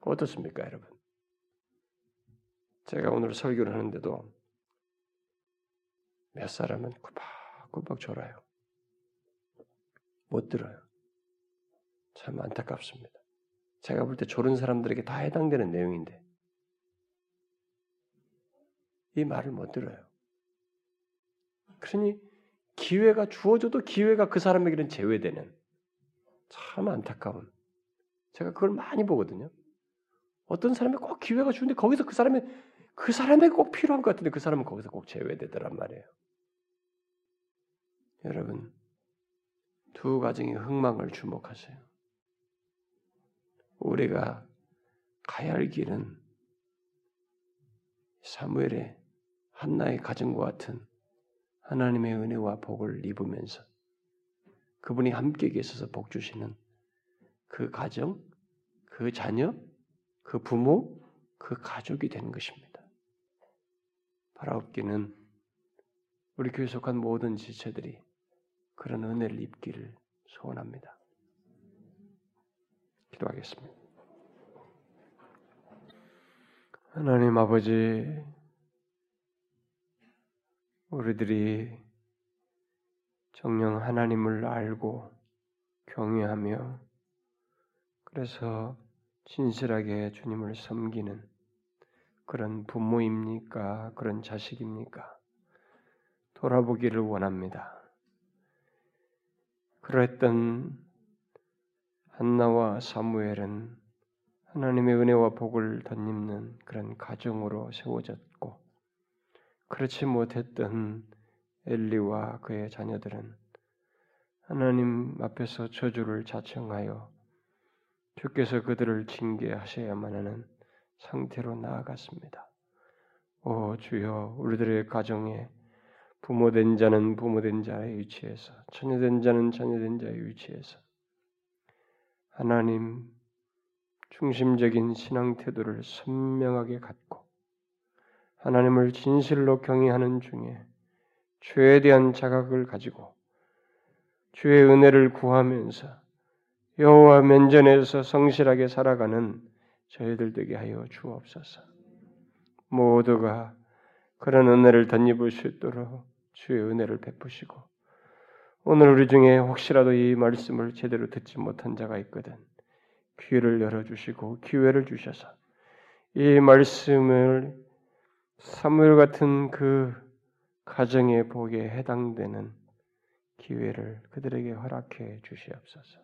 어떻습니까, 여러분? 제가 오늘 설교를 하는데도 몇 사람은 꾸박꾸박 졸아요. 못 들어요. 참 안타깝습니다. 제가 볼 때 졸은 사람들에게 다 해당되는 내용인데 이 말을 못 들어요. 그러니 기회가 주어져도 기회가 그 사람에게는 제외되는 참 안타까운 제가 그걸 많이 보거든요. 어떤 사람이 꼭 기회가 주는데 거기서 그 사람이 그 사람에게 꼭 필요한 것 같은데 그 사람은 거기서 꼭 제외되더란 말이에요. 여러분 두 가정의 흥망을 주목하세요. 우리가 가야 할 길은 사무엘의 한나의 가정과 같은 하나님의 은혜와 복을 입으면서 그분이 함께 계셔서 복 주시는 그 가정, 그 자녀, 그 부모, 그 가족이 되는 것입니다. 바라옵기는 우리 교회 속한 모든 지체들이 그런 은혜를 입기를 소원합니다. 기도하겠습니다. 하나님 아버지, 우리들이 정령 하나님을 알고 경외하며 그래서 진실하게 주님을 섬기는 그런 부모입니까? 그런 자식입니까? 돌아보기를 원합니다. 그랬던 한나와 사무엘은 하나님의 은혜와 복을 덧입는 그런 가정으로 세워졌고 그렇지 못했던 엘리와 그의 자녀들은 하나님 앞에서 저주를 자청하여 주께서 그들을 징계하셔야만 하는 상태로 나아갔습니다. 오 주여 우리들의 가정에 부모된 자는 부모된 자의 위치에서 처녀된 자는 처녀된 자의 위치에서 하나님 중심적인 신앙 태도를 선명하게 갖고 하나님을 진실로 경외하는 중에 죄에 대한 자각을 가지고 주의 은혜를 구하면서 여호와 면전에서 성실하게 살아가는 저희들 되게 하여 주옵소서. 모두가 그런 은혜를 덧입을 수 있도록 주의 은혜를 베푸시고 오늘 우리 중에 혹시라도 이 말씀을 제대로 듣지 못한 자가 있거든 귀를 열어주시고 기회를 주셔서 이 말씀을 사무엘 같은 그 가정의 복에 해당되는 기회를 그들에게 허락해 주시옵소서.